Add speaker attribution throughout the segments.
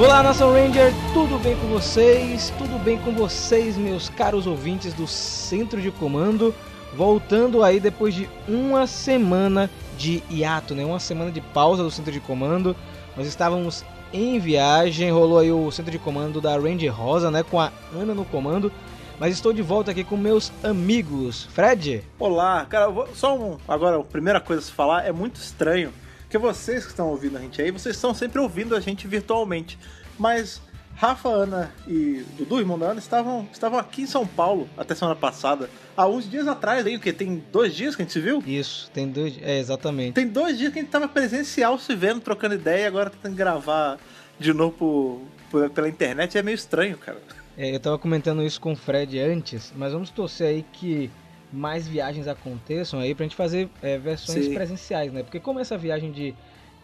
Speaker 1: Olá, Nação Ranger, tudo bem com vocês? Tudo bem com vocês, meus caros ouvintes do Centro de Comando? Voltando aí depois de uma semana de hiato, né? Uma semana de pausa do Centro de Comando. Nós estávamos em viagem, rolou aí o Centro de Comando da Ranger Rosa, né? Com a Ana no comando. Mas estou de volta aqui com meus amigos. Fred?
Speaker 2: Olá, cara, só um. Agora, a primeira coisa a se falar é muito estranho. Porque vocês que estão ouvindo a gente aí, vocês estão sempre ouvindo a gente virtualmente. Mas Rafa, Ana e Dudu, irmão da Ana, estavam, estavam aqui em São Paulo até semana passada. Há uns dias atrás, aí, o que? Tem dois dias que a gente se viu?
Speaker 1: Isso, tem dois. É, exatamente.
Speaker 2: Tem dois dias que a gente tava presencial se vendo, trocando ideia, e agora tentando gravar de novo por, por, pela internet. É meio estranho, cara.
Speaker 1: É, eu tava comentando isso com o Fred antes, mas vamos torcer aí que mais viagens aconteçam aí pra gente fazer é, versões
Speaker 2: Sim.
Speaker 1: presenciais, né? Porque como essa viagem de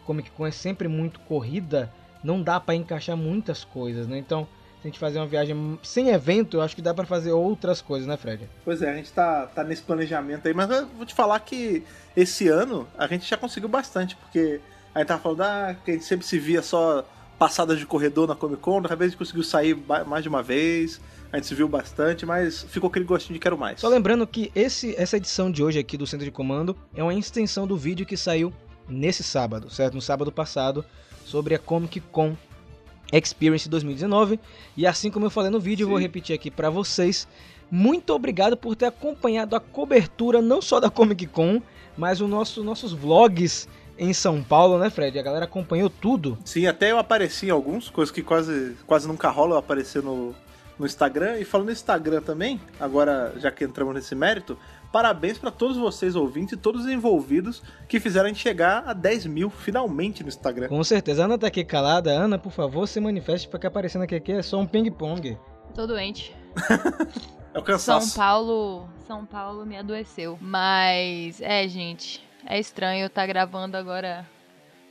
Speaker 1: Comic Con é sempre muito corrida, não dá pra encaixar muitas coisas, né? Então, se a gente fazer uma viagem sem evento, eu acho que dá pra fazer outras coisas, né, Fred?
Speaker 2: Pois é, a gente tá, tá nesse planejamento aí, mas eu vou te falar que esse ano a gente já conseguiu bastante, porque a gente tava falando ah, que a gente sempre se via só passadas de corredor na Comic Con, vez a gente conseguiu sair mais de uma vez, a gente se viu bastante, mas ficou aquele gostinho de quero mais.
Speaker 1: Só lembrando que esse, essa edição de hoje aqui do Centro de Comando é uma extensão do vídeo que saiu nesse sábado, certo? No sábado passado, sobre a Comic Con Experience 2019. E assim como eu falei no vídeo, eu vou
Speaker 2: Sim.
Speaker 1: repetir aqui pra vocês. Muito obrigado por ter acompanhado a cobertura não só da Comic Con, mas os nosso, nossos vlogs em São Paulo, né, Fred? A galera acompanhou tudo.
Speaker 2: Sim, até eu apareci em alguns, coisas que quase, quase nunca rola aparecer no, no Instagram. E falando no Instagram também, agora já que entramos nesse mérito, parabéns pra todos vocês ouvintes e todos os envolvidos que fizeram a gente chegar a 10 mil finalmente no Instagram.
Speaker 1: Com certeza. Ana tá aqui calada. Ana, por favor, se manifeste, porque aparecendo aqui, aqui é só um ping-pong.
Speaker 3: Tô doente.
Speaker 2: É o
Speaker 3: São
Speaker 2: cansaço.
Speaker 3: Paulo, São Paulo me adoeceu. Mas é, gente, é estranho eu estar gravando agora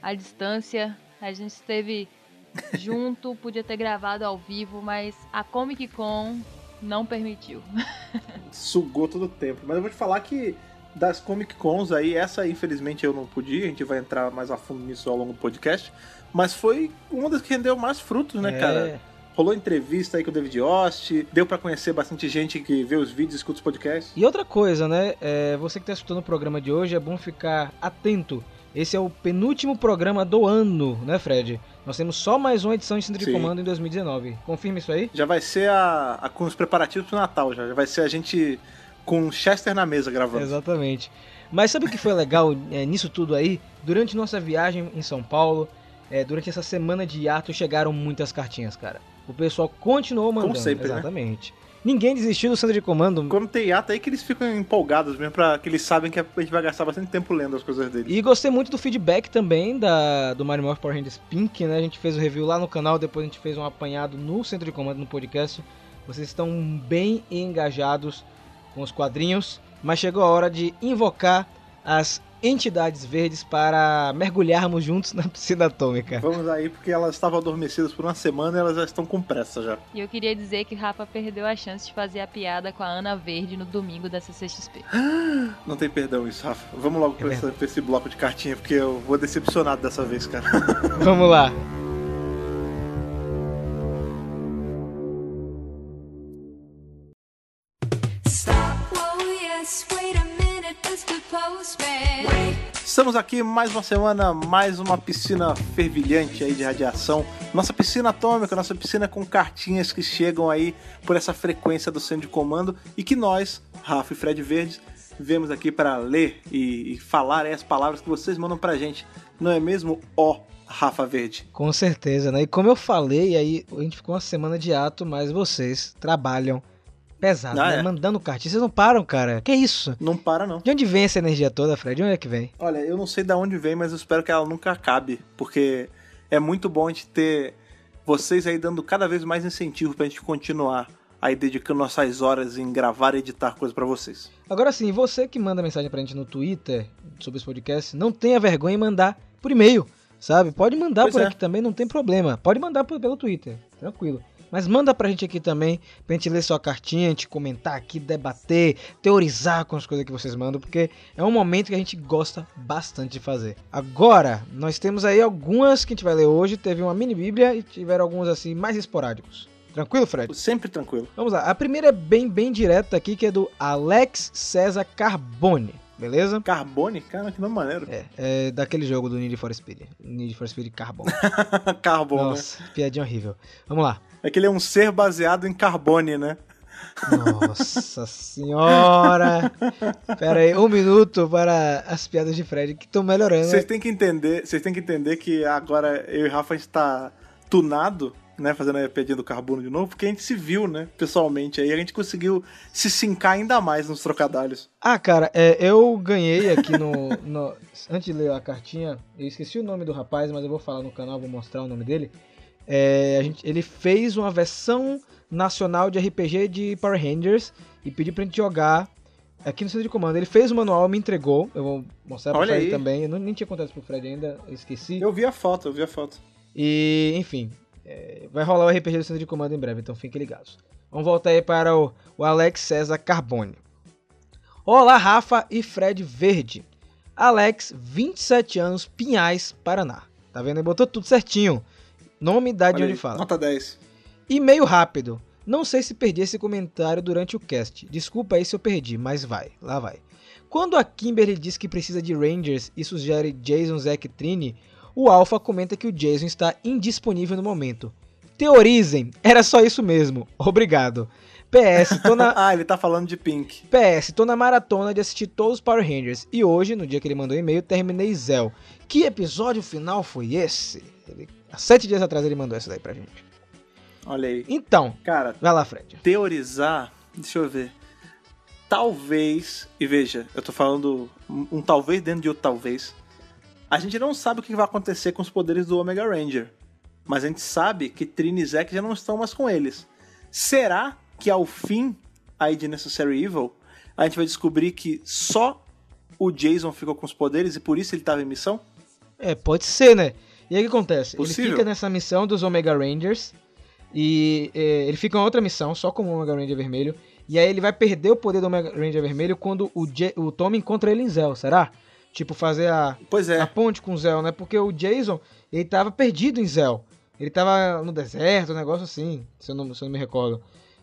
Speaker 3: à distância. A gente esteve junto, podia ter gravado ao vivo, mas a Comic Con não permitiu.
Speaker 2: Sugou todo o tempo. Mas eu vou te falar que das Comic Cons aí, essa infelizmente eu não podia, a gente vai entrar mais a fundo nisso ao longo do podcast. Mas foi uma das que rendeu mais frutos, né,
Speaker 1: É.
Speaker 2: cara? Rolou entrevista aí com o David Ost, deu pra conhecer bastante gente que vê os vídeos, escuta os podcasts.
Speaker 1: E outra coisa, né? É, você que está escutando o programa de hoje, é bom ficar atento. Esse é o penúltimo programa do ano, né, Fred? Nós temos só mais uma edição de Centro de
Speaker 2: Sim.
Speaker 1: Comando em 2019. Confirma isso aí?
Speaker 2: Já vai ser a, a- com os preparativos pro Natal, já. Já vai ser a gente com o Chester na mesa gravando.
Speaker 1: Exatamente. Mas sabe o que foi legal é, nisso tudo aí? Durante nossa viagem em São Paulo, é, durante essa semana de hiato, chegaram muitas cartinhas, cara. O pessoal continuou mandando.
Speaker 2: sempre, né?
Speaker 1: Ninguém desistiu do Centro de Comando.
Speaker 2: Quando tem ato aí que eles ficam empolgados mesmo, pra que eles sabem que a gente vai gastar bastante tempo lendo as coisas deles.
Speaker 1: E gostei muito do feedback também da, do Mario Morph Power Rangers Pink, né? A gente fez o review lá no canal, depois a gente fez um apanhado no Centro de Comando, no podcast. Vocês estão bem engajados com os quadrinhos, mas chegou a hora de invocar as entidades verdes para mergulharmos juntos na piscina atômica.
Speaker 2: Vamos aí, porque elas estavam adormecidas por uma semana e elas já estão com pressa já.
Speaker 3: E eu queria dizer que Rafa perdeu a chance de fazer a piada com a Ana Verde no domingo da CCXP.
Speaker 2: Não tem perdão isso, Rafa. Vamos logo pra,
Speaker 1: É
Speaker 2: essa- pra esse bloco de cartinha, porque eu vou decepcionado dessa vez, cara.
Speaker 1: Vamos lá.
Speaker 4: Stop, whoa, yes, wait a minute, Mr. Postman.
Speaker 2: Estamos aqui mais uma semana, mais uma piscina fervilhante aí de radiação. Nossa piscina atômica, nossa piscina com cartinhas que chegam aí por essa frequência do centro de comando e que nós, Rafa e Fred Verdes, viemos aqui para ler e, e falar as palavras que vocês mandam pra gente. Não é mesmo, ó Rafa Verde?
Speaker 1: Com certeza, né? E como eu falei, aí a gente ficou uma semana de ato, mas vocês trabalham pesado,
Speaker 2: Ah,
Speaker 1: né?
Speaker 2: é.
Speaker 1: Mandando cartinha. Vocês não param, cara. Que isso?
Speaker 2: Não para não.
Speaker 1: De onde vem essa energia toda, Fred? De onde é que vem?
Speaker 2: Olha, eu não sei de onde vem, mas eu espero que ela nunca acabe, porque é muito bom a gente ter vocês aí dando cada vez mais incentivo pra gente continuar aí dedicando nossas horas em gravar e editar coisas pra vocês.
Speaker 1: Agora sim, você que manda mensagem pra gente no Twitter sobre esse podcast, não tenha vergonha em mandar por e-mail, sabe? Pode mandar
Speaker 2: Pois
Speaker 1: por
Speaker 2: é.
Speaker 1: aqui também, não tem problema. Pode mandar por- pelo Twitter, tranquilo. Mas manda pra gente aqui também, pra gente ler sua cartinha, a gente comentar aqui, debater, teorizar com as coisas que vocês mandam, porque é um momento que a gente gosta bastante de fazer. Agora, nós temos aí algumas que a gente vai ler hoje, teve uma mini bíblia e tiveram alguns assim mais esporádicos. Tranquilo, Fred?
Speaker 2: Sempre tranquilo.
Speaker 1: Vamos lá. A primeira é bem bem direta aqui, que é do Alex César Carbone. Beleza?
Speaker 2: Carbone? Cara, que nome maneiro.
Speaker 1: É, é daquele jogo do Need for Speed. Need for Speed Carbon.
Speaker 2: Carbon, né?
Speaker 1: Nossa, piadinha horrível. Vamos lá.
Speaker 2: É que ele é um ser baseado em carbone, né?
Speaker 1: Nossa senhora! Pera aí, um minuto para as piadas de Fred que estão melhorando.
Speaker 2: Vocês têm que entender, vocês têm que entender que agora eu e Rafa a gente tá tunado, né, fazendo a piadinha do carbono de novo, porque a gente se viu, né, pessoalmente aí, a gente conseguiu se sincar ainda mais nos trocadalhos.
Speaker 1: Ah, cara, é, eu ganhei aqui no, no- Antes de ler a cartinha, eu esqueci o nome do rapaz, mas eu vou falar no canal, vou mostrar o nome dele. É, a gente, ele fez uma versão nacional de RPG de Power Rangers e pediu pra gente jogar aqui no centro de comando. Ele fez o manual, me entregou. Eu vou mostrar pro
Speaker 2: Olha
Speaker 1: Fred
Speaker 2: aí.
Speaker 1: também. Eu não, nem tinha contado isso pro Fred ainda, eu esqueci.
Speaker 2: Eu vi a foto, eu vi a foto.
Speaker 1: E, enfim, é, vai rolar o RPG do centro de comando em breve, então fiquem ligados. Vamos voltar aí para o, o Alex César Carbone. Olá, Rafa e Fred Verde. Alex, 27 anos, Pinhais, Paraná. Tá vendo? Ele botou tudo certinho. Nome, idade e onde fala.
Speaker 2: Nota 10.
Speaker 1: E meio rápido. Não sei se perdi esse comentário durante o cast. Desculpa aí se eu perdi, mas vai, lá vai. Quando a Kimberly diz que precisa de Rangers e sugere Jason, Zack e Trini, o Alpha comenta que o Jason está indisponível no momento. Teorizem, era só isso mesmo. Obrigado. PS, tô na,
Speaker 2: Ah, ele tá falando de Pink.
Speaker 1: PS, tô na maratona de assistir todos os Power Rangers e hoje, no dia que ele mandou e-mail, terminei Zell. Que episódio final foi esse? Ele- há sete dias atrás ele mandou essa daí pra gente.
Speaker 2: Olha aí.
Speaker 1: Então,
Speaker 2: Cara,
Speaker 1: vai lá, Fred.
Speaker 2: teorizar, deixa eu ver. Talvez, e veja, eu tô falando um, talvez dentro de outro talvez. A gente não sabe o que vai acontecer com os poderes do Omega Ranger. Mas a gente sabe que Trini e Zack já não estão mais com eles. Será que ao fim aí de Necessary Evil, a gente vai descobrir que só o Jason ficou com os poderes e por isso ele tava em missão?
Speaker 1: É, pode ser, né? E aí o que acontece?
Speaker 2: Possível.
Speaker 1: Ele fica nessa missão dos Omega Rangers e é, ele fica em outra missão, só como Omega Ranger vermelho. E aí ele vai perder o poder do Omega Ranger vermelho quando o, Ja- o Tom encontra ele em Zell, será? Tipo, fazer a,
Speaker 2: Pois é.
Speaker 1: a ponte com o Zell, né? Porque o Jason, ele tava perdido em Zell. Ele tava no deserto, um negócio assim, se eu não, se eu não me recordo.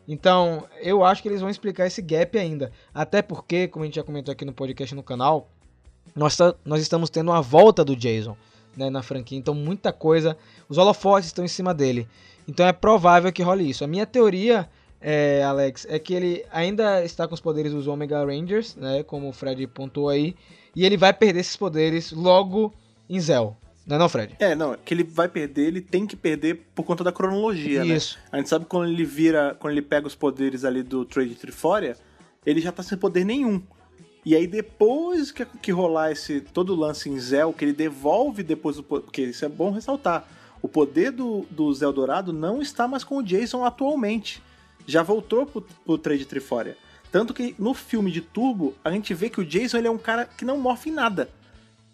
Speaker 1: Então, eu acho que eles vão explicar esse gap ainda. Até porque, como a gente já comentou aqui no podcast no canal, nós, tá- nós estamos tendo uma volta do Jason né, na franquia. Então, muita coisa. Os holofotes estão em cima dele. Então, é provável que role isso. A minha teoria, é, Alex, é que ele ainda está com os poderes dos Omega Rangers, né? Como o Fred pontuou aí. E ele vai perder esses poderes logo em Zell. Não é não, Fred?
Speaker 2: É, não, que ele vai perder, ele tem que perder por conta da cronologia, né?
Speaker 1: Isso.
Speaker 2: A gente sabe que quando ele vira, quando ele pega os poderes ali do Trade Triforia, ele já tá sem poder nenhum. E aí depois que, que rolar esse todo o lance em Zell, que ele devolve depois o porque isso é bom ressaltar, o poder do, do Zell Dourado não está mais com o Jason atualmente. Já voltou pro, pro Trade Triforia. Tanto que no filme de Turbo, a gente vê que o Jason ele é um cara que não morfe em nada.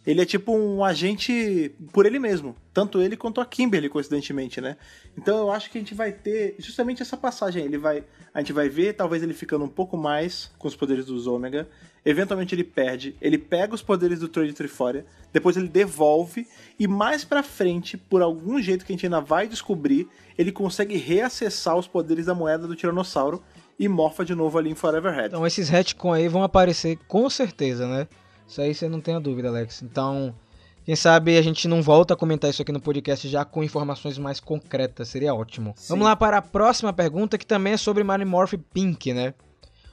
Speaker 2: Ele é tipo um agente por ele mesmo. Tanto ele quanto a Kimberly, coincidentemente, né? Então eu acho que a gente vai ter justamente essa passagem. Ele vai, a gente vai ver talvez ele ficando um pouco mais com os poderes dos Ômega. Eventualmente ele perde, ele pega os poderes do Trade Triforia, depois ele devolve e mais pra frente, por algum jeito que a gente ainda vai descobrir, ele consegue reacessar os poderes da moeda do Tiranossauro e morfa de novo ali em Forever Head.
Speaker 1: Então esses retcon aí vão aparecer com certeza, né? Isso aí você não tem a dúvida, Alex. Então, quem sabe a gente não volta a comentar isso aqui no podcast já com informações mais concretas, seria ótimo.
Speaker 2: Sim.
Speaker 1: Vamos lá para a próxima pergunta que também é sobre Mario Morph Pink, né?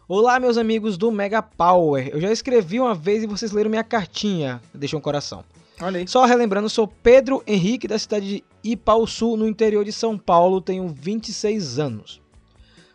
Speaker 1: Olá, meus amigos do Mega Power. Eu já escrevi uma vez e vocês leram minha cartinha. Deixa um coração.
Speaker 2: Olha aí.
Speaker 1: Só relembrando, sou Pedro Henrique da cidade de Ipauçu, no interior de São Paulo, tenho 26 anos.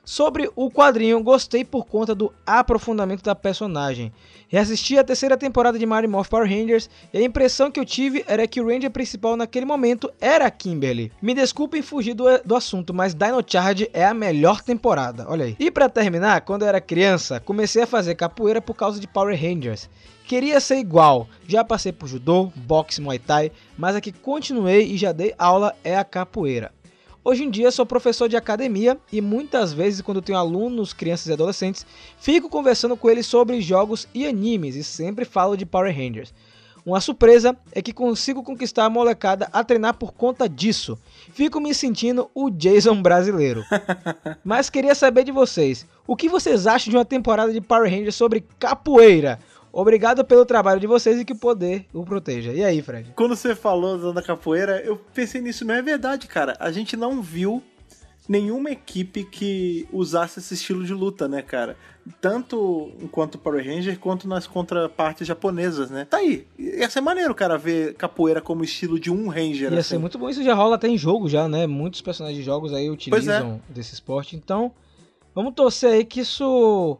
Speaker 1: Sobre o quadrinho, gostei por conta do aprofundamento da personagem. Reassisti a terceira temporada de Mario Morph Power Rangers e a impressão que eu tive era que o Ranger principal naquele momento era a Kimberly. Me desculpem fugir do, do assunto, mas Dino Charge é a melhor temporada, olha aí. E pra terminar, quando eu era criança, comecei a fazer capoeira por causa de Power Rangers. Queria ser igual, já passei por judô, boxe, muay thai, mas a que continuei e já dei aula é a capoeira. Hoje em dia sou professor de academia e muitas vezes quando tenho alunos, crianças e adolescentes, fico conversando com eles sobre jogos e animes e sempre falo de Power Rangers. Uma surpresa é que consigo conquistar a molecada a treinar por conta disso. Fico me sentindo o Jason brasileiro. Mas queria saber de vocês, o que vocês acham de uma temporada de Power Rangers sobre capoeira? Obrigado pelo trabalho de vocês e que o poder o proteja. E aí, Fred?
Speaker 2: Quando você falou da capoeira, eu pensei nisso, não é verdade, cara. A gente não viu nenhuma equipe que usasse esse estilo de luta, né, cara? Tanto enquanto Power Ranger, quanto nas contrapartes japonesas, né? Tá aí. Ia ser maneiro, cara, ver capoeira como estilo de um Ranger.
Speaker 1: Ia
Speaker 2: assim.
Speaker 1: ser muito bom, isso já rola até em jogo já, né? Muitos personagens de jogos aí utilizam desse esporte. Então, vamos torcer aí que isso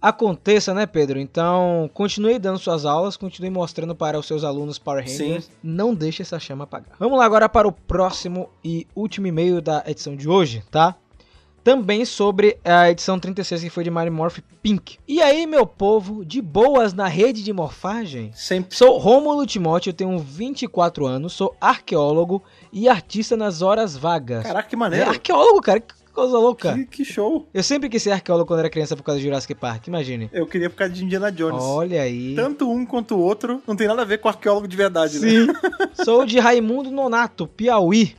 Speaker 1: aconteça, né, Pedro? Então, continue dando suas aulas, continue mostrando para os seus alunos Power Rangers.
Speaker 2: Sim.
Speaker 1: Não deixe essa chama apagar. Vamos lá agora para o próximo e último e-mail da edição de hoje, tá? Também sobre a edição 36 que foi de Mario Morph Pink. E aí, meu povo, de boas na rede de morfagem?
Speaker 2: Sempre.
Speaker 1: Sou Rômulo Timóteo, eu tenho 24 anos, sou arqueólogo e artista nas horas vagas.
Speaker 2: Caraca, que
Speaker 1: é
Speaker 2: maneiro.
Speaker 1: arqueólogo, cara, que coisa louca.
Speaker 2: Que, que show.
Speaker 1: Eu sempre quis ser arqueólogo quando era criança por causa de Jurassic Park, imagine.
Speaker 2: Eu queria por causa de Indiana Jones.
Speaker 1: Olha aí.
Speaker 2: Tanto um quanto o outro não tem nada a ver com arqueólogo de verdade, né?
Speaker 1: Sim. sou de Raimundo Nonato, Piauí.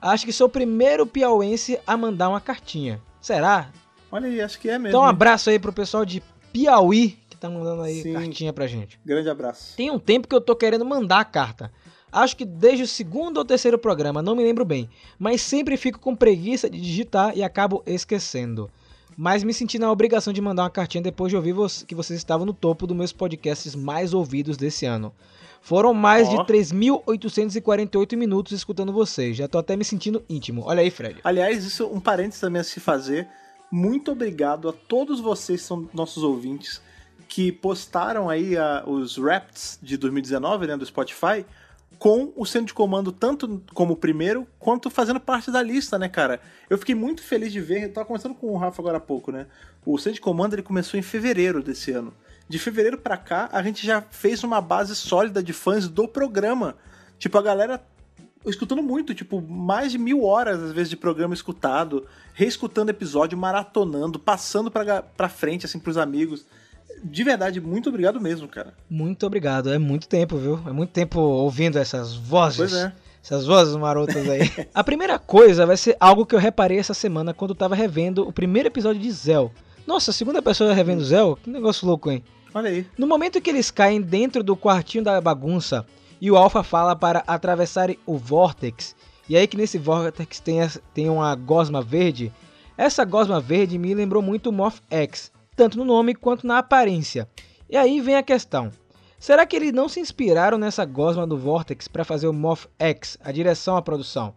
Speaker 1: Acho que sou o primeiro piauense a mandar uma cartinha. Será?
Speaker 2: Olha aí, acho que é mesmo.
Speaker 1: Então um abraço aí pro pessoal de Piauí que tá mandando aí
Speaker 2: Sim.
Speaker 1: cartinha pra gente.
Speaker 2: Grande abraço.
Speaker 1: Tem um tempo que eu tô querendo mandar a carta. Acho que desde o segundo ou terceiro programa, não me lembro bem. Mas sempre fico com preguiça de digitar e acabo esquecendo. Mas me senti na obrigação de mandar uma cartinha depois de ouvir que vocês estavam no topo dos meus podcasts mais ouvidos desse ano. Foram mais
Speaker 2: Ó.
Speaker 1: de 3.848 minutos escutando vocês. Já tô até me sentindo íntimo. Olha aí, Fred.
Speaker 2: Aliás, isso um parênteses também a se fazer. Muito obrigado a todos vocês que são nossos ouvintes que postaram aí ah, os raps de 2019, né, do Spotify, com o centro de comando tanto como o primeiro, quanto fazendo parte da lista, né, cara? Eu fiquei muito feliz de ver, eu tava conversando com o Rafa agora há pouco, né? O centro de comando ele começou em fevereiro desse ano. De fevereiro pra cá, a gente já fez uma base sólida de fãs do programa. Tipo, a galera escutando muito, tipo, mais de mil horas, às vezes, de programa escutado, reescutando episódio, maratonando, passando pra, pra frente, assim, pros amigos. De verdade, muito obrigado mesmo, cara.
Speaker 1: Muito obrigado. É muito tempo, viu? É muito tempo ouvindo essas vozes.
Speaker 2: Pois é.
Speaker 1: Essas vozes marotas aí. a primeira coisa vai ser algo que eu reparei essa semana quando eu tava revendo o primeiro episódio de Zell. Nossa, a segunda pessoa revendo Zell? Que negócio louco, hein?
Speaker 2: Olha aí.
Speaker 1: No momento que eles caem dentro do quartinho da bagunça e o Alpha fala para atravessarem o Vortex, e aí que nesse Vortex tem, essa- tem uma gosma verde, essa gosma verde me lembrou muito o Morph X, tanto no nome quanto na aparência. E aí vem a questão. Será que eles não se inspiraram nessa gosma do Vortex para fazer o Morph X, a direção à produção?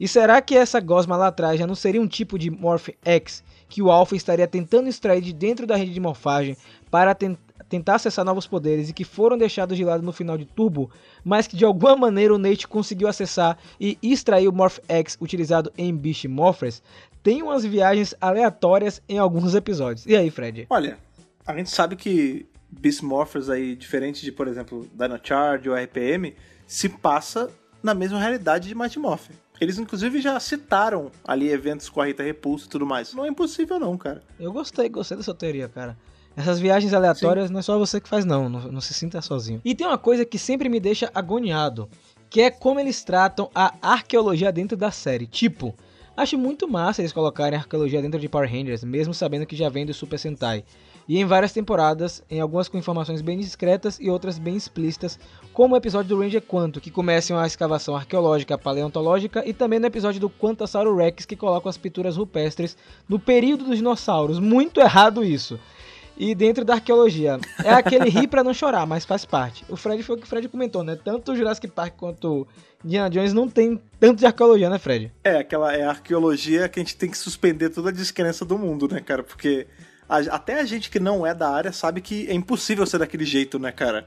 Speaker 1: E será que essa gosma lá atrás já não seria um tipo de Morph X que o Alpha estaria tentando extrair de dentro da rede de morfagem para ten- tentar acessar novos poderes e que foram deixados de lado no final de Turbo, mas que de alguma maneira o Nate conseguiu acessar e extrair o Morph X utilizado em Beast Morphers? Tem umas viagens aleatórias em alguns episódios. E aí, Fred?
Speaker 2: Olha, a gente sabe que Beast Morphers aí, diferente de, por exemplo, Dino Charge ou RPM, se passa na mesma realidade de Mighty Morphin. Eles, inclusive, já citaram ali eventos com a Rita Repulso e tudo mais. Não é impossível, não, cara.
Speaker 1: Eu gostei, gostei dessa teoria, cara. Essas viagens aleatórias não é só você que faz, não. Não, não se sinta sozinho. E tem uma coisa que sempre me deixa agoniado, que é como eles tratam a arqueologia dentro da série. Tipo, acho muito massa eles colocarem arqueologia dentro de Power Rangers, mesmo sabendo que já vem do Super Sentai. E em várias temporadas, em algumas com informações bem discretas e outras bem explícitas, como o episódio do Ranger Quanto, que começa uma escavação arqueológica paleontológica, e também no episódio do Quantasauro Rex, que coloca as pinturas rupestres no período dos dinossauros. Muito errado isso. E dentro da arqueologia, é aquele rir pra não chorar, mas faz parte. O Fred foi o que o Fred comentou, né? Tanto o Jurassic Park quanto Indiana Jones não tem tanto de arqueologia, né, Fred?
Speaker 2: É, aquela é a arqueologia que a gente tem que suspender toda a descrença do mundo, né, cara? Porque a- até a gente que não é da área sabe que é impossível ser daquele jeito, né, cara?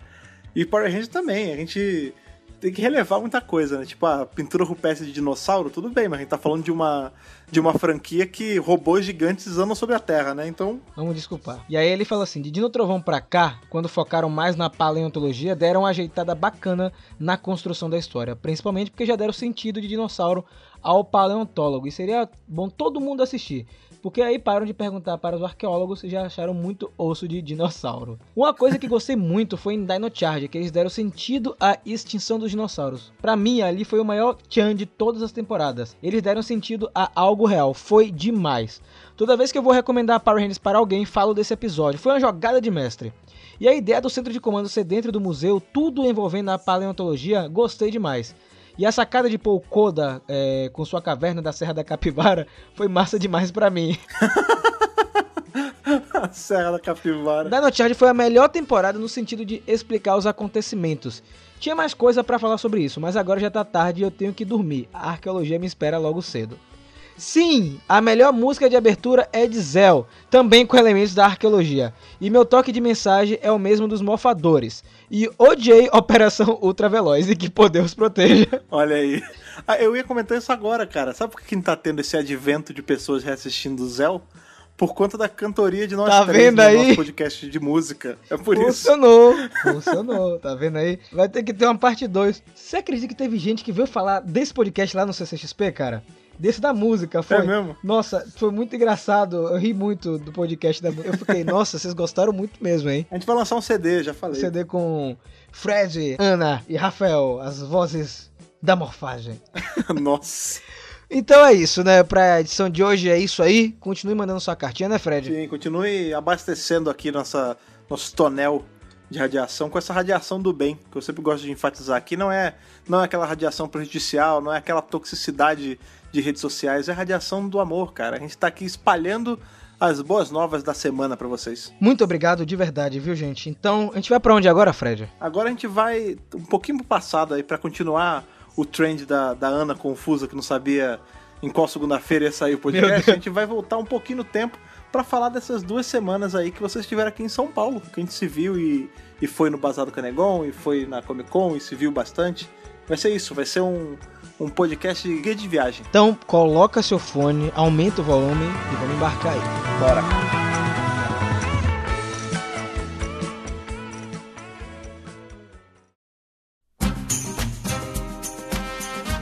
Speaker 2: E Power Rangers também, a gente tem que relevar muita coisa, né? Tipo, a pintura rupestre de dinossauro, tudo bem, mas a gente tá falando de uma, de uma franquia que robôs gigantes andam sobre a Terra, né? Então,
Speaker 1: Vamos desculpar. E aí ele fala assim: de Dino Trovão pra cá, quando focaram mais na paleontologia, deram uma ajeitada bacana na construção da história. Principalmente porque já deram sentido de dinossauro ao paleontólogo. E seria bom todo mundo assistir. Porque aí param de perguntar para os arqueólogos e já acharam muito osso de dinossauro. Uma coisa que gostei muito foi em Dino Charge, que eles deram sentido à extinção dos dinossauros. Pra mim, ali foi o maior tchan de todas as temporadas. Eles deram sentido a algo real. Foi demais. Toda vez que eu vou recomendar Power Rangers para alguém, falo desse episódio. Foi uma jogada de mestre. E a ideia do centro de comando ser dentro do museu, tudo envolvendo a paleontologia, gostei demais. E a sacada de Paul Koda é, com sua caverna da Serra da Capivara foi massa demais pra mim.
Speaker 2: A Serra da Capivara.
Speaker 1: Dino Charge foi a melhor temporada no sentido de explicar os acontecimentos. Tinha mais coisa pra falar sobre isso, mas agora já tá tarde e eu tenho que dormir. A arqueologia me espera logo cedo. Sim, a melhor música de abertura é de Zell, também com elementos da arqueologia. E meu toque de mensagem é o mesmo dos mofadores. E odiei Operação Ultra Veloz e que poder os proteja.
Speaker 2: Olha aí. Ah, eu ia comentar isso agora, cara. Sabe por que não tá tendo esse advento de pessoas reassistindo Zell? Por conta da cantoria de nós
Speaker 1: Tá
Speaker 2: três
Speaker 1: vendo
Speaker 2: no
Speaker 1: aí?
Speaker 2: nosso podcast de música. É por isso.
Speaker 1: Funcionou, funcionou, tá vendo aí? Vai ter que ter uma parte 2. Você acredita que teve gente que veio falar desse podcast lá no CCXP, cara? Desse da música, foi.
Speaker 2: É mesmo?
Speaker 1: Nossa, foi muito engraçado. Eu ri muito do podcast da música. Eu fiquei, nossa, vocês gostaram muito mesmo, hein?
Speaker 2: A gente vai lançar um CD, já falei.
Speaker 1: CD com Fred, Ana e Rafael, as vozes da morfagem.
Speaker 2: Nossa.
Speaker 1: Então é isso, né? Pra edição de hoje é isso aí. Continue mandando sua cartinha, né, Fred?
Speaker 2: Sim, continue abastecendo aqui nossa, nosso tonel de radiação com essa radiação do bem, que eu sempre gosto de enfatizar aqui. Não é, não é aquela radiação prejudicial, não é aquela toxicidade de redes sociais, é a radiação do amor, cara. A gente tá aqui espalhando as boas novas da semana pra vocês.
Speaker 1: Muito obrigado de verdade, viu, gente? Então, a gente vai pra onde agora, Fred?
Speaker 2: Agora a gente vai um pouquinho pro passado aí pra continuar o trend da, da Ana confusa que não sabia em qual segunda-feira ia sair o podcast. A gente vai voltar um pouquinho no tempo pra falar dessas duas semanas aí que vocês estiveram aqui em São Paulo, que a gente se viu e, e foi no Bazar do Canegon e foi na Comic Con e se viu bastante. Vai ser isso, vai ser um, um podcast guia de viagem.
Speaker 1: Então, coloca seu fone, aumenta o volume e vamos embarcar aí.
Speaker 2: Bora!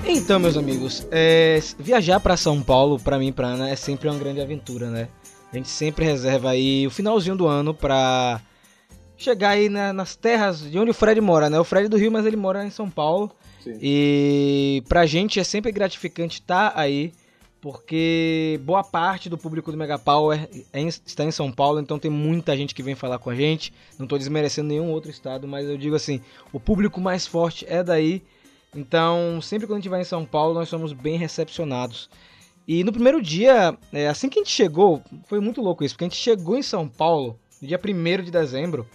Speaker 1: Então, meus amigos, é, viajar pra São Paulo, pra mim e pra Ana, é sempre uma grande aventura, né? A gente sempre reserva aí o finalzinho do ano pra chegar aí na- nas terras de onde o Fred mora, né? O Fred é do Rio, mas ele mora em São Paulo.
Speaker 2: Sim.
Speaker 1: E pra gente é sempre gratificante estar aí, porque boa parte do público do Mega Power é em- está em São Paulo, então tem muita gente que vem falar com a gente. Não tô desmerecendo nenhum outro estado, mas eu digo assim, o público mais forte é daí. Então, sempre quando a gente vai em São Paulo, nós somos bem recepcionados. E no primeiro dia, é, assim que a gente chegou, foi muito louco isso, porque a gente chegou em São Paulo no dia 1 de dezembro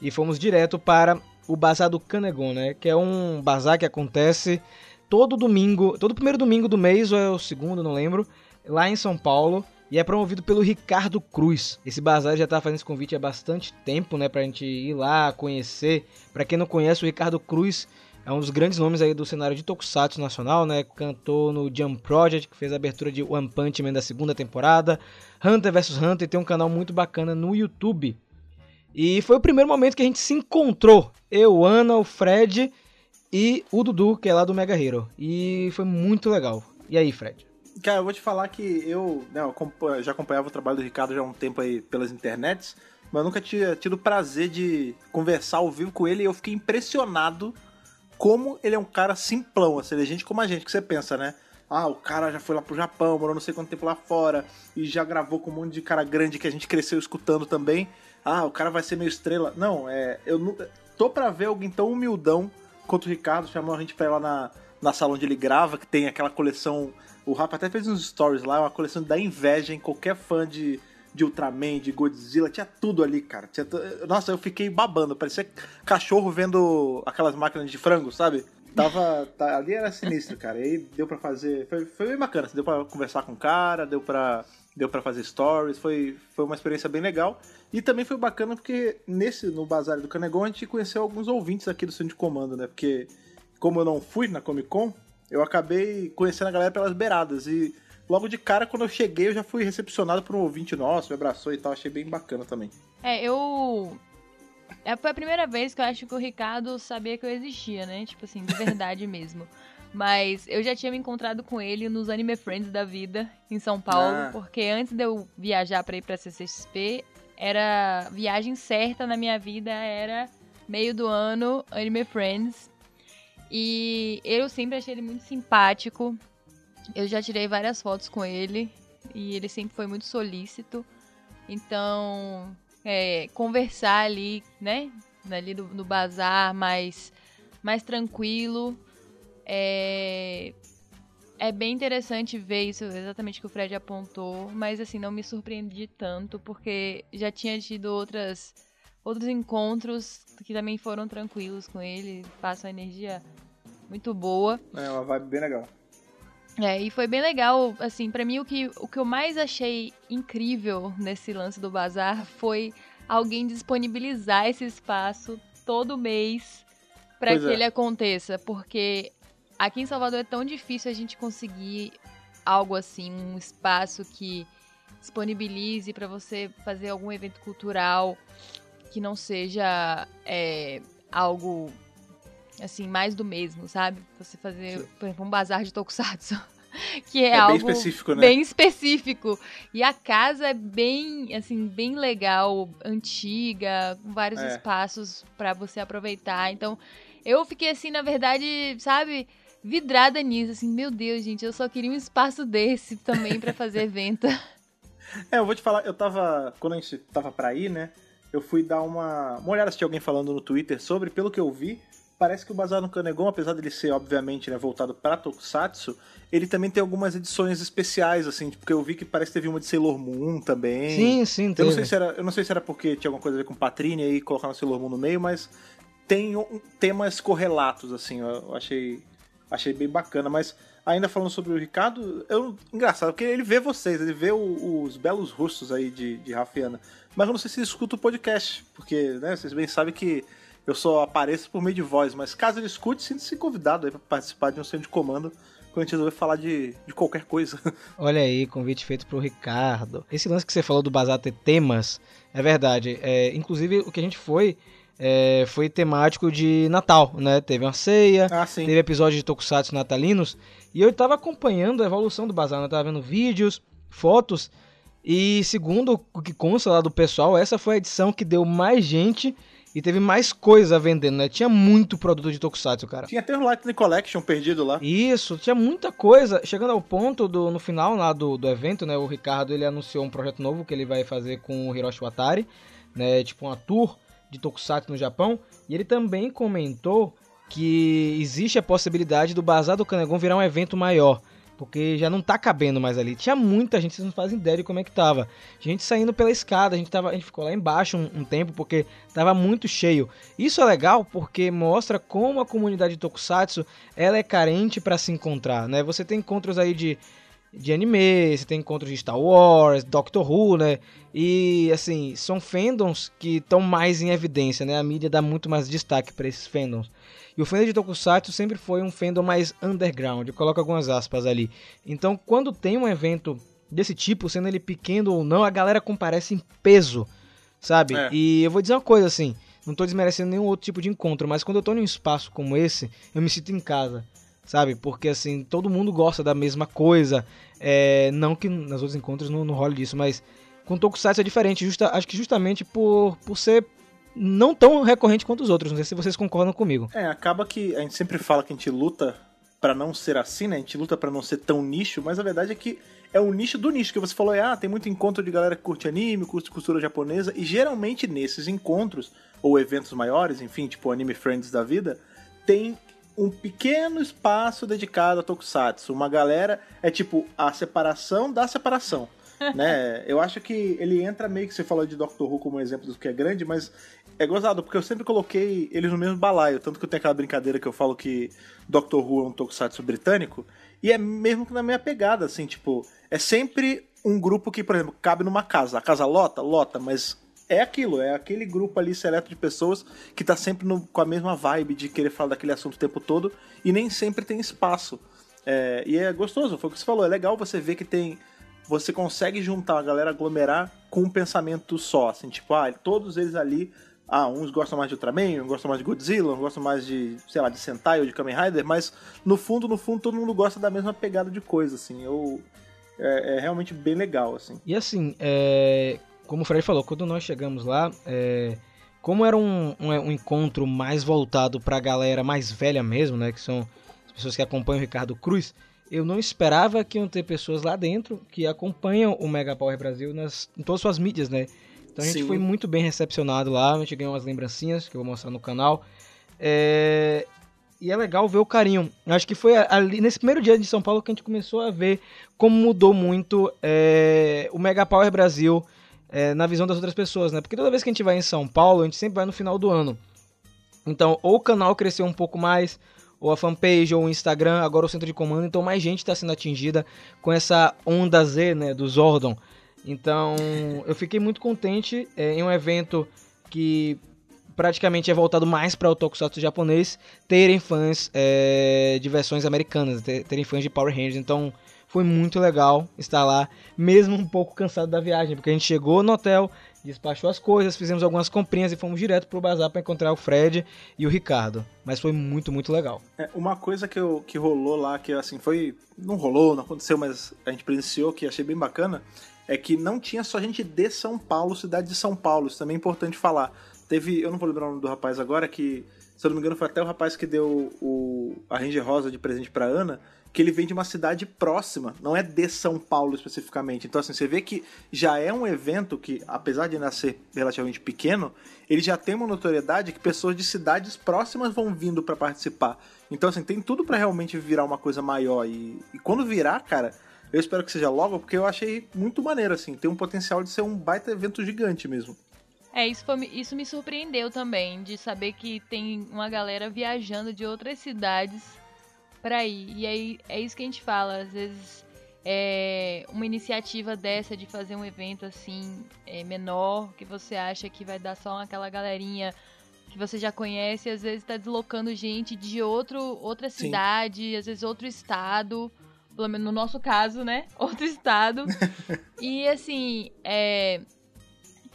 Speaker 1: e fomos direto para o Bazar do Canegon, né? Que é um bazar que acontece todo domingo, todo primeiro domingo do mês, ou é o segundo, não lembro, lá em São Paulo. E é promovido pelo Ricardo Cruz. Esse bazar já tá fazendo esse convite há bastante tempo, né? Pra gente ir lá, conhecer. Pra quem não conhece, o Ricardo Cruz é um dos grandes nomes aí do cenário de Tokusatsu nacional, né? Cantou no Jump Project, que fez a abertura de One Punch Man da segunda temporada. Hunter vs Hunter tem um canal muito bacana no YouTube. E foi o primeiro momento que a gente se encontrou. Eu, Ana, o Fred e o Dudu, que é lá do Mega Hero. E foi muito legal. E aí, Fred?
Speaker 2: Cara, eu vou te falar que eu, né, eu já acompanhava o trabalho do Ricardo já há um tempo aí pelas internets, mas eu nunca tinha tido o prazer de conversar ao vivo com ele e eu fiquei impressionado como ele é um cara simplão, assim, ele é gente como a gente, que você pensa, né? Ah, o cara já foi lá pro Japão, morou não sei quanto tempo lá fora e já gravou com um monte de cara grande que a gente cresceu escutando também. Ah, o cara vai ser meio estrela. Não, é. Eu não, tô pra ver alguém tão humildão quanto o Ricardo, chamou a gente pra ir lá na, na sala onde ele grava, que tem aquela coleção. O Rapa até fez uns stories lá, uma coleção da inveja em qualquer fã de, de Ultraman, de Godzilla, tinha tudo ali, cara. Tinha Nossa, eu fiquei babando, parecia cachorro vendo aquelas máquinas de frango, sabe? Tava. tá- ali era sinistro, cara. E aí deu pra fazer. Foi, foi bem bacana, assim, deu pra conversar com o cara, deu pra. Deu pra fazer stories, foi, foi uma experiência bem legal. E também foi bacana porque nesse, no Bazar do Canegon, a gente conheceu alguns ouvintes aqui do Centro de Comando, né? Porque como eu não fui na Comic Con, eu acabei conhecendo a galera pelas beiradas. E logo de cara, quando eu cheguei, eu já fui recepcionado por um ouvinte nosso, me abraçou e tal. Achei bem bacana também.
Speaker 3: É, eu é, foi a primeira vez que eu acho que o Ricardo sabia que eu existia, né? Tipo assim, de verdade mesmo. Mas eu já tinha me encontrado com ele nos Anime Friends da vida, em São Paulo,
Speaker 2: Ah.
Speaker 3: porque antes de eu viajar pra ir pra CCXP, era viagem certa na minha vida, era meio do ano Anime Friends. E eu sempre achei ele muito simpático. Eu já tirei várias fotos com ele e ele sempre foi muito solícito. Então, é, conversar ali, né? Ali no, no bazar, mais, mais tranquilo. É, é bem interessante ver isso, exatamente o que o Fred apontou, mas assim, não me surpreendi tanto, porque já tinha tido outras, outros encontros que também foram tranquilos com ele, passam energia muito boa.
Speaker 2: É uma vibe bem legal.
Speaker 3: É, e foi bem legal, assim, pra mim o que, o que eu mais achei incrível nesse lance do bazar foi alguém disponibilizar esse espaço todo mês pra
Speaker 2: Pois
Speaker 3: que
Speaker 2: é.
Speaker 3: ele aconteça, porque aqui em Salvador é tão difícil a gente conseguir algo assim, um espaço que disponibilize pra você fazer algum evento cultural que não seja é, algo assim mais do mesmo, sabe? Você fazer, por exemplo, um bazar de tokusatsu, que é,
Speaker 2: É bem
Speaker 3: algo
Speaker 2: específico, né?
Speaker 3: bem específico. E a casa é bem, assim, bem legal, antiga, com vários
Speaker 2: É.
Speaker 3: espaços pra você aproveitar. Então, eu fiquei assim, na verdade, sabe, vidrada nisso, assim, meu Deus, gente, eu só queria um espaço desse também pra fazer evento.
Speaker 2: É, eu vou te falar, eu tava. Quando a gente tava pra ir, né? Eu fui dar uma, uma olhada se tinha alguém falando no Twitter sobre, pelo que eu vi, parece que o Bazar no Canegon, apesar dele ser, obviamente, né, voltado pra Tokusatsu, ele também tem algumas edições especiais, assim, porque eu vi que parece que teve uma de Sailor Moon também.
Speaker 1: Sim, sim,
Speaker 2: Eu não, sei se era, eu não sei se era porque tinha alguma coisa a ver com Patrine e colocar no Sailor Moon no meio, mas tem um- temas correlatos, assim, eu eu achei, achei bem bacana. Mas ainda falando sobre o Ricardo, eu, engraçado, porque ele vê vocês, ele vê o- os belos rostos aí de, de Rafiana. Mas eu não sei se ele escuta o podcast, porque né, vocês bem sabem que eu só apareço por meio de voz, mas caso ele escute, sinta-se convidado aí pra participar de um centro de comando quando a gente resolver falar de, de qualquer coisa.
Speaker 1: Olha aí, convite feito pro Ricardo. Esse lance que você falou do Bazar ter temas, é verdade. É, inclusive, o que a gente foi é, foi temático de Natal, né? Teve uma ceia,
Speaker 2: ah,
Speaker 1: teve episódio de Tokusatsu natalinos, e eu tava acompanhando a evolução do Bazar, né? Eu tava vendo vídeos, fotos, e segundo o que consta lá do pessoal, essa foi a edição que deu mais gente e teve mais coisa vendendo, né? Tinha muito produto de Tokusatsu, cara.
Speaker 2: Tinha até o Lightning Collection perdido lá.
Speaker 1: Isso, tinha muita coisa. Chegando ao ponto do no final lá do, do evento, né? O Ricardo ele anunciou um projeto novo que ele vai fazer com o Hiroshi Watari, né? Tipo uma tour de Tokusatsu no Japão. E ele também comentou que existe a possibilidade do Bazar do Canegon virar um evento maior. Porque já não tá cabendo mais ali. Tinha muita gente, vocês não fazem ideia de como é que tava. Gente saindo pela escada, a gente, tava, a gente ficou lá embaixo um, um tempo porque tava muito cheio. Isso é legal porque mostra como a comunidade de Tokusatsu ela é carente para se encontrar, né? Você tem encontros aí de, de anime, você tem encontros de Star Wars, Doctor Who, né? E assim, são fandoms que estão mais em evidência, né? A mídia dá muito mais destaque para esses fandoms. E o fandom de Tokusatsu sempre foi um fandom mais underground, eu coloco algumas aspas ali. Então, quando tem um evento desse tipo, sendo ele pequeno ou não, a galera comparece em peso, sabe?
Speaker 2: É.
Speaker 1: E eu vou dizer uma coisa assim, não tô desmerecendo nenhum outro tipo de encontro, mas quando eu tô num espaço como esse, eu me sinto em casa, sabe? Porque assim, todo mundo gosta da mesma coisa. É, não que nos outros encontros não, não role disso, mas com Tokusatsu é diferente, justa, acho que justamente por, por ser não tão recorrente quanto os outros. Não sei se vocês concordam comigo.
Speaker 2: É, acaba que a gente sempre fala que a gente luta pra não ser assim, né? A gente luta pra não ser tão nicho, mas a verdade é que é o nicho do nicho que você falou, é, ah, tem muito encontro de galera que curte anime, curte cultura japonesa, e geralmente nesses encontros ou eventos maiores, enfim, tipo Anime Friends da vida, tem um pequeno espaço dedicado a Tokusatsu. Uma galera é tipo a separação da separação. né? Eu acho que ele entra meio que você falou de Doctor Who como um exemplo do que é grande, mas é gozado, porque eu sempre coloquei eles no mesmo balaio. Tanto que eu tenho aquela brincadeira que eu falo que Doctor Who é um tokusatsu britânico. E é mesmo que na minha pegada, assim, tipo, é sempre um grupo que, por exemplo, cabe numa casa. A casa lota? Lota, mas é aquilo, é aquele grupo ali seleto de pessoas que tá sempre no- com a mesma vibe de querer falar daquele assunto o tempo todo e nem sempre tem espaço. É, e é gostoso, foi o que você falou, é legal você ver que tem. Você consegue juntar a galera, aglomerar com um pensamento só, assim, tipo, ah, todos eles ali Ah, uns gostam mais de Ultraman, uns gostam mais de Godzilla, uns gostam mais de, sei lá, de Sentai ou de Kamen Rider, mas no fundo, no fundo, todo mundo gosta da mesma pegada de coisa, assim. Eu, é, é realmente bem legal, assim.
Speaker 1: E assim, é, como o Fred falou, quando nós chegamos lá, é, como era um, um, um encontro mais voltado pra galera mais velha mesmo, né? Que são as pessoas que acompanham o Ricardo Cruz, eu não esperava que iam ter pessoas lá dentro que acompanham o Mega Power Brasil nas, em todas as suas mídias, né? Então a gente
Speaker 2: Sim.
Speaker 1: foi muito bem recepcionado lá, a gente ganhou umas lembrancinhas que eu vou mostrar no canal. É, E é legal ver o carinho. Eu Acho que foi ali nesse primeiro dia de São Paulo que a gente começou a ver como mudou muito é, o Mega Power Brasil é, na visão das outras pessoas, né? Porque toda vez que a gente vai em São Paulo, a gente sempre vai no final do ano. Então, ou o canal cresceu um pouco mais, ou a fanpage, ou o Instagram, agora o centro de comando, então mais gente está sendo atingida com essa onda Z, né, do Zordon. Então, eu fiquei muito contente é, em um evento que praticamente é voltado mais para o tokusatsu japonês, terem fãs é, de versões americanas, ter- terem fãs de Power Rangers. Então, foi muito legal estar lá, mesmo um pouco cansado da viagem, porque a gente chegou no hotel, despachou as coisas, fizemos algumas comprinhas e fomos direto pro bazar para encontrar o Fred e o Ricardo. Mas foi muito, muito legal.
Speaker 2: É, uma coisa que, eu, que rolou lá, que assim, foi. Não rolou, não aconteceu, mas a gente presenciou, que achei bem bacana, é que não tinha só gente de São Paulo, cidade de São Paulo. Isso também é importante falar. Teve. Eu não vou lembrar o nome do rapaz agora, que, se eu não me engano, foi até o rapaz que deu o, a Ranger Rosa de presente pra Ana. Que ele vem de uma cidade próxima, não é de São Paulo especificamente. Então, assim, você vê que já é um evento que, apesar de ainda ser relativamente pequeno, ele já tem uma notoriedade que pessoas de cidades próximas vão vindo pra participar. Então, assim, tem tudo pra realmente virar uma coisa maior. E, e quando virar, cara, eu espero que seja logo, porque eu achei muito maneiro, assim. Tem um potencial de ser um baita evento gigante mesmo.
Speaker 3: É, isso, foi, isso me surpreendeu também, de saber que tem uma galera viajando de outras cidades pra ir. E aí é isso que a gente fala, às vezes é, uma iniciativa dessa de fazer um evento assim é, menor, que você acha que vai dar só aquela galerinha que você já conhece, às vezes tá deslocando gente de outro, outra
Speaker 2: Sim.
Speaker 3: cidade, às vezes outro estado, pelo menos no nosso caso, né? Outro estado. e assim, é,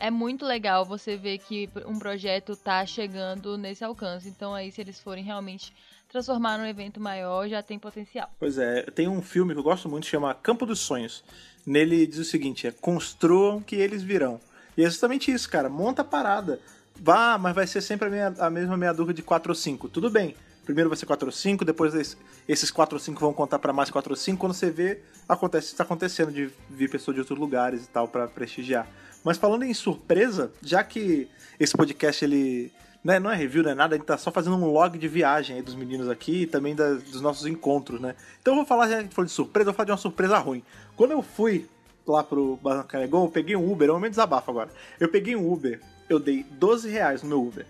Speaker 3: é muito legal você ver que um projeto tá chegando nesse alcance. Então aí, se eles forem realmente transformar num evento maior, já tem potencial.
Speaker 2: Pois é, tem um filme que eu gosto muito, chama Campo dos Sonhos. Nele diz o seguinte, é construam que eles virão. E é justamente isso, cara, monta a parada. Vá, mas vai ser sempre a, a mesma meia dúzia de 4 ou 5. Tudo bem. Primeiro vai ser 4 ou 5, depois esse- esses 4 ou 5 vão contar pra mais 4 ou 5. Quando você vê, acontece, está acontecendo de vir pessoas de outros lugares e tal pra prestigiar. Mas falando em surpresa, já que esse podcast ele né, não é review, não é nada, a gente tá só fazendo um log de viagem aí dos meninos aqui e também da- dos nossos encontros, né? Então eu vou falar, já que a falou de surpresa, eu vou falar de uma surpresa ruim. Quando eu fui lá pro Barranca Canegon, eu peguei um Uber, é um momento de desabafo agora. Eu peguei um Uber, eu dei 12 reais no meu Uber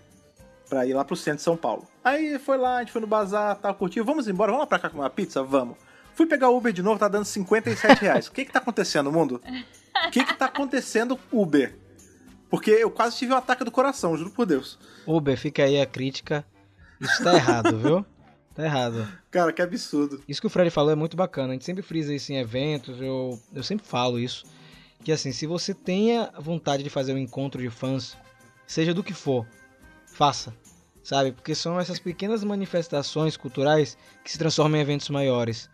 Speaker 2: pra ir lá pro centro de São Paulo. Aí foi lá, a gente foi no bazar, tal, curtiu, vamos embora, vamos lá pra cá comer uma pizza? Vamos. Fui pegar o Uber de novo, tá dando 57 reais. O que que tá acontecendo, mundo? O que que tá acontecendo, Uber? Porque eu quase tive um ataque do coração, juro por Deus.
Speaker 1: Uber, fica aí a crítica. Isso tá errado, viu? Tá errado.
Speaker 2: Cara, que absurdo.
Speaker 1: Isso que o Fred falou é muito bacana. A gente sempre frisa isso em eventos, eu, eu sempre falo isso. Que assim, se você tenha vontade de fazer um encontro de fãs, seja do que for, faça. Sabe? Porque são essas pequenas manifestações culturais que se transformam em eventos maiores.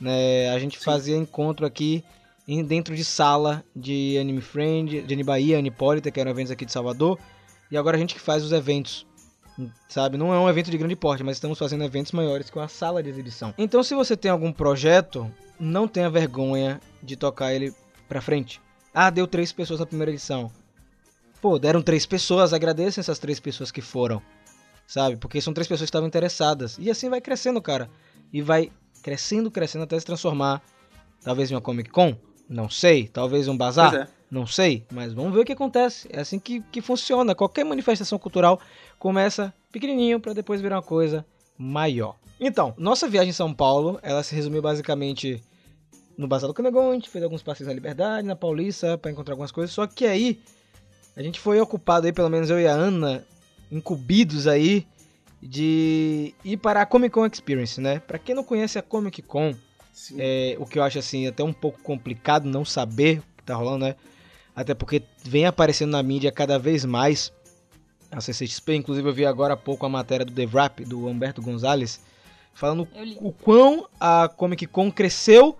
Speaker 1: Né? A gente
Speaker 2: Sim.
Speaker 1: fazia encontro aqui em- dentro de sala de Anime Friend, de Anibahia, Anipolita, que eram eventos aqui de Salvador. E agora a gente que faz os eventos sabe? Não é um evento de grande porte, mas estamos fazendo eventos maiores com a sala de exibição. Então, se você tem algum projeto, não tenha vergonha de tocar ele pra frente. Ah, deu três pessoas na primeira edição. Pô, deram três pessoas, agradeçam essas três pessoas que foram, sabe? Porque são três pessoas que estavam interessadas. E assim vai crescendo, cara. E vai crescendo, crescendo até se transformar, talvez em uma Comic Con, não sei, talvez um bazar,
Speaker 2: é.
Speaker 1: não sei, mas vamos ver o que acontece. É assim que, que funciona. Qualquer manifestação cultural começa pequenininho para depois virar uma coisa maior. Então, nossa viagem em São Paulo, ela se resumiu basicamente no Bazar do Canegon, a gente fez alguns passeios na Liberdade, na Paulista, para encontrar algumas coisas, só que aí a gente foi ocupado aí, pelo menos eu e a Ana, incumbidos aí de ir para a Comic Con Experience, né? Para quem não conhece a Comic Con. É, o que eu acho assim até um pouco complicado não saber o que tá rolando, né? Até porque vem aparecendo na mídia cada vez mais. a CCXP. Inclusive eu vi agora há pouco a matéria do The Wrap, do Humberto Gonzalez, falando o quão a Comic Con cresceu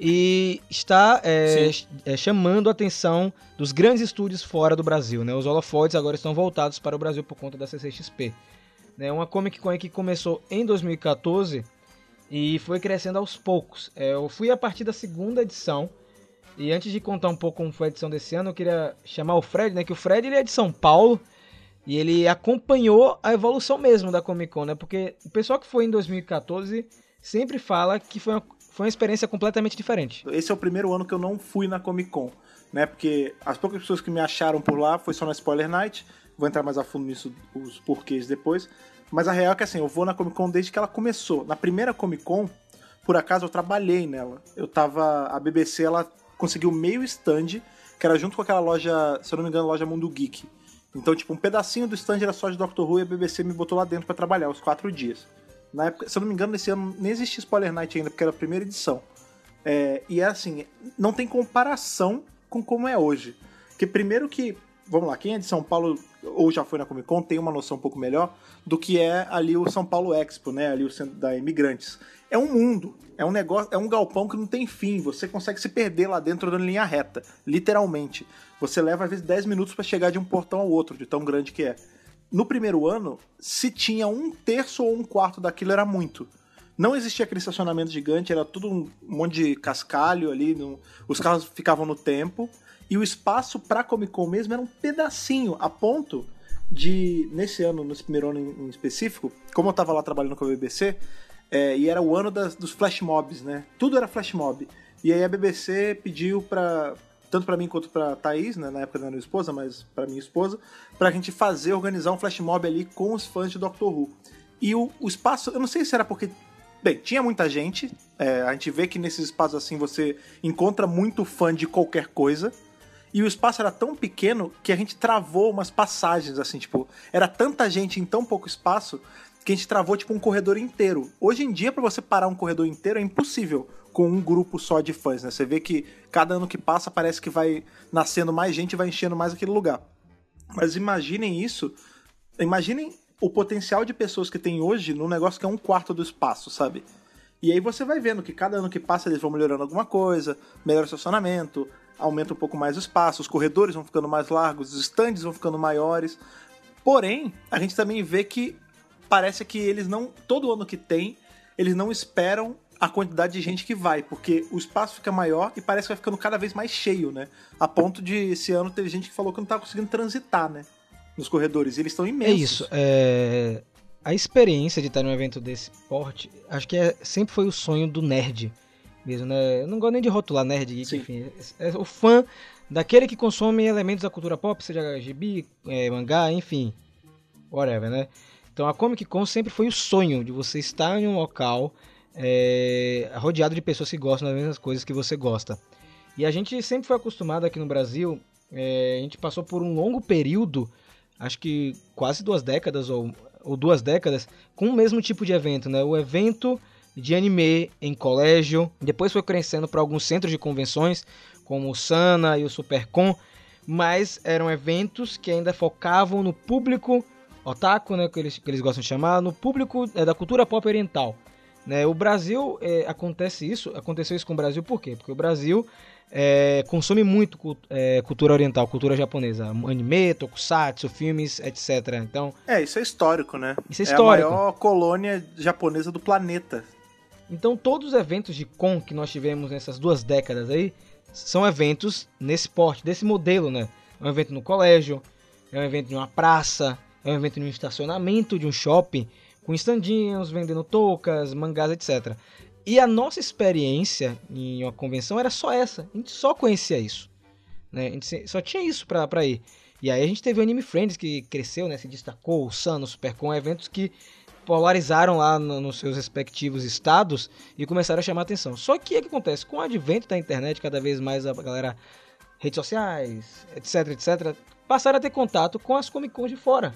Speaker 1: e está é, é, chamando a atenção dos grandes estúdios fora do Brasil. Né? Os holofotes agora estão voltados para o Brasil por conta da CCXP. Né? Uma Comic Con que começou em 2014 e foi crescendo aos poucos. É, eu fui a partir da segunda edição. E antes de contar um pouco como foi a edição desse ano, eu queria chamar o Fred, né? Que o Fred ele é de São Paulo e ele acompanhou a evolução mesmo da Comic Con, né? Porque o pessoal que foi em 2014 sempre fala que foi uma, foi uma experiência completamente diferente.
Speaker 2: Esse é o primeiro ano que eu não fui na Comic Con, né? Porque as poucas pessoas que me acharam por lá foi só na Spoiler Night. Vou entrar mais a fundo nisso, os porquês depois. Mas a real é que assim, eu vou na Comic Con desde que ela começou. Na primeira Comic Con, por acaso eu trabalhei nela. Eu tava. A BBC ela conseguiu meio stand, que era junto com aquela loja, se eu não me engano, loja Mundo Geek. Então, tipo, um pedacinho do stand era só de Doctor Who e a BBC me botou lá dentro pra trabalhar, os quatro dias. Na época, se eu não me engano, nesse ano nem existia Spoiler Night ainda, porque era a primeira edição. É, e é assim, não tem comparação com como é hoje. Porque primeiro que, vamos lá, quem é de São Paulo ou já foi na Comic Con tem uma noção um pouco melhor do que é ali o São Paulo Expo, né? Ali o centro da Imigrantes. É um mundo, é um negócio, é um galpão que não tem fim. Você consegue se perder lá dentro dando linha reta, literalmente. Você leva às vezes 10 minutos para chegar de um portão ao outro, de tão grande que é. No primeiro ano, se tinha um terço ou um quarto daquilo era muito. Não existia aquele estacionamento gigante, era tudo um monte de cascalho ali, os carros ficavam no tempo. E o espaço pra Comic Con mesmo era um pedacinho, a ponto de, nesse ano, nesse primeiro ano em, em específico, como eu tava lá trabalhando com a BBC, é, e era o ano das- dos flash mobs, né? Tudo era flash mob. E aí a BBC pediu pra. Tanto pra mim quanto pra Thaís, né? Na época não era minha esposa, mas pra minha esposa, pra gente fazer, organizar um flash mob ali com os fãs de Doctor Who. E o, o espaço, eu não sei se era porque. Bem, tinha muita gente. é, a gente vê que nesses espaços assim você encontra muito fã de qualquer coisa. E o espaço era tão pequeno que a gente travou umas passagens, assim, tipo, era tanta gente em tão pouco espaço que a gente travou, tipo, um corredor inteiro. Hoje em dia, pra você parar um corredor inteiro é impossível com um grupo só de fãs, né? Você vê que cada ano que passa parece que vai nascendo mais gente e vai enchendo mais aquele lugar. Mas imaginem isso, imaginem o potencial de pessoas que tem hoje num negócio que é um quarto do espaço, sabe? E aí você vai vendo que cada ano que passa eles vão melhorando alguma coisa, melhora o estacionamento, aumenta um pouco mais o espaço, os corredores vão ficando mais largos, os stands vão ficando maiores. Porém, a gente também vê que parece que eles não. Todo ano que tem, eles não esperam a quantidade de gente que vai, porque o espaço fica maior e parece que vai ficando cada vez mais cheio, né? A ponto de esse ano teve gente que falou que não tá conseguindo transitar, né? Nos corredores. E eles estão
Speaker 1: É
Speaker 2: imensos.
Speaker 1: isso. É... A experiência de estar num evento desse porte, acho que é- sempre foi o sonho do nerd mesmo, né? Eu não gosto nem de rotular nerd, geek,
Speaker 2: Sim.
Speaker 1: enfim. É o fã daquele que consome elementos da cultura pop, seja gibi, é, mangá, enfim. Whatever, né? Então a Comic Con sempre foi o sonho de você estar em um local é, rodeado de pessoas que gostam das mesmas coisas que você gosta. E a gente sempre foi acostumado aqui no Brasil, é, a gente passou por um longo período, acho que quase duas décadas ou, ou duas décadas, com o mesmo tipo de evento, né? O evento de anime em colégio, depois foi crescendo para alguns centros de convenções, como o Sana e o Supercon, mas eram eventos que ainda focavam no público otaku, né, que eles, que eles gostam de chamar, no público é, da cultura pop oriental. Né? O Brasil, é, acontece isso, aconteceu isso com o Brasil por quê? Porque o Brasil é, consome muito é, cultura oriental, cultura japonesa, anime, tokusatsu, filmes, etc. Então,
Speaker 2: É, isso é histórico, né?
Speaker 1: Isso é histórico.
Speaker 2: a maior colônia japonesa do planeta.
Speaker 1: Então todos os eventos de con que nós tivemos nessas duas décadas aí são eventos nesse porte, desse modelo, né? É um evento no colégio, é um evento em uma praça, é um evento em um estacionamento de um shopping, com estandinhos, vendendo toucas, mangás, etc. E a nossa experiência em uma convenção era só essa, a gente só conhecia isso. Né? A gente só tinha isso pra, pra ir. E aí a gente teve o Anime Friends que cresceu, né? Se destacou, o Sun, o Supercon, eventos que polarizaram lá no- nos seus respectivos estados e começaram a chamar atenção. Só que o que acontece? Com o advento da internet, cada vez mais a galera, redes sociais, etc, etc, passaram a ter contato com as Comic Cons de fora.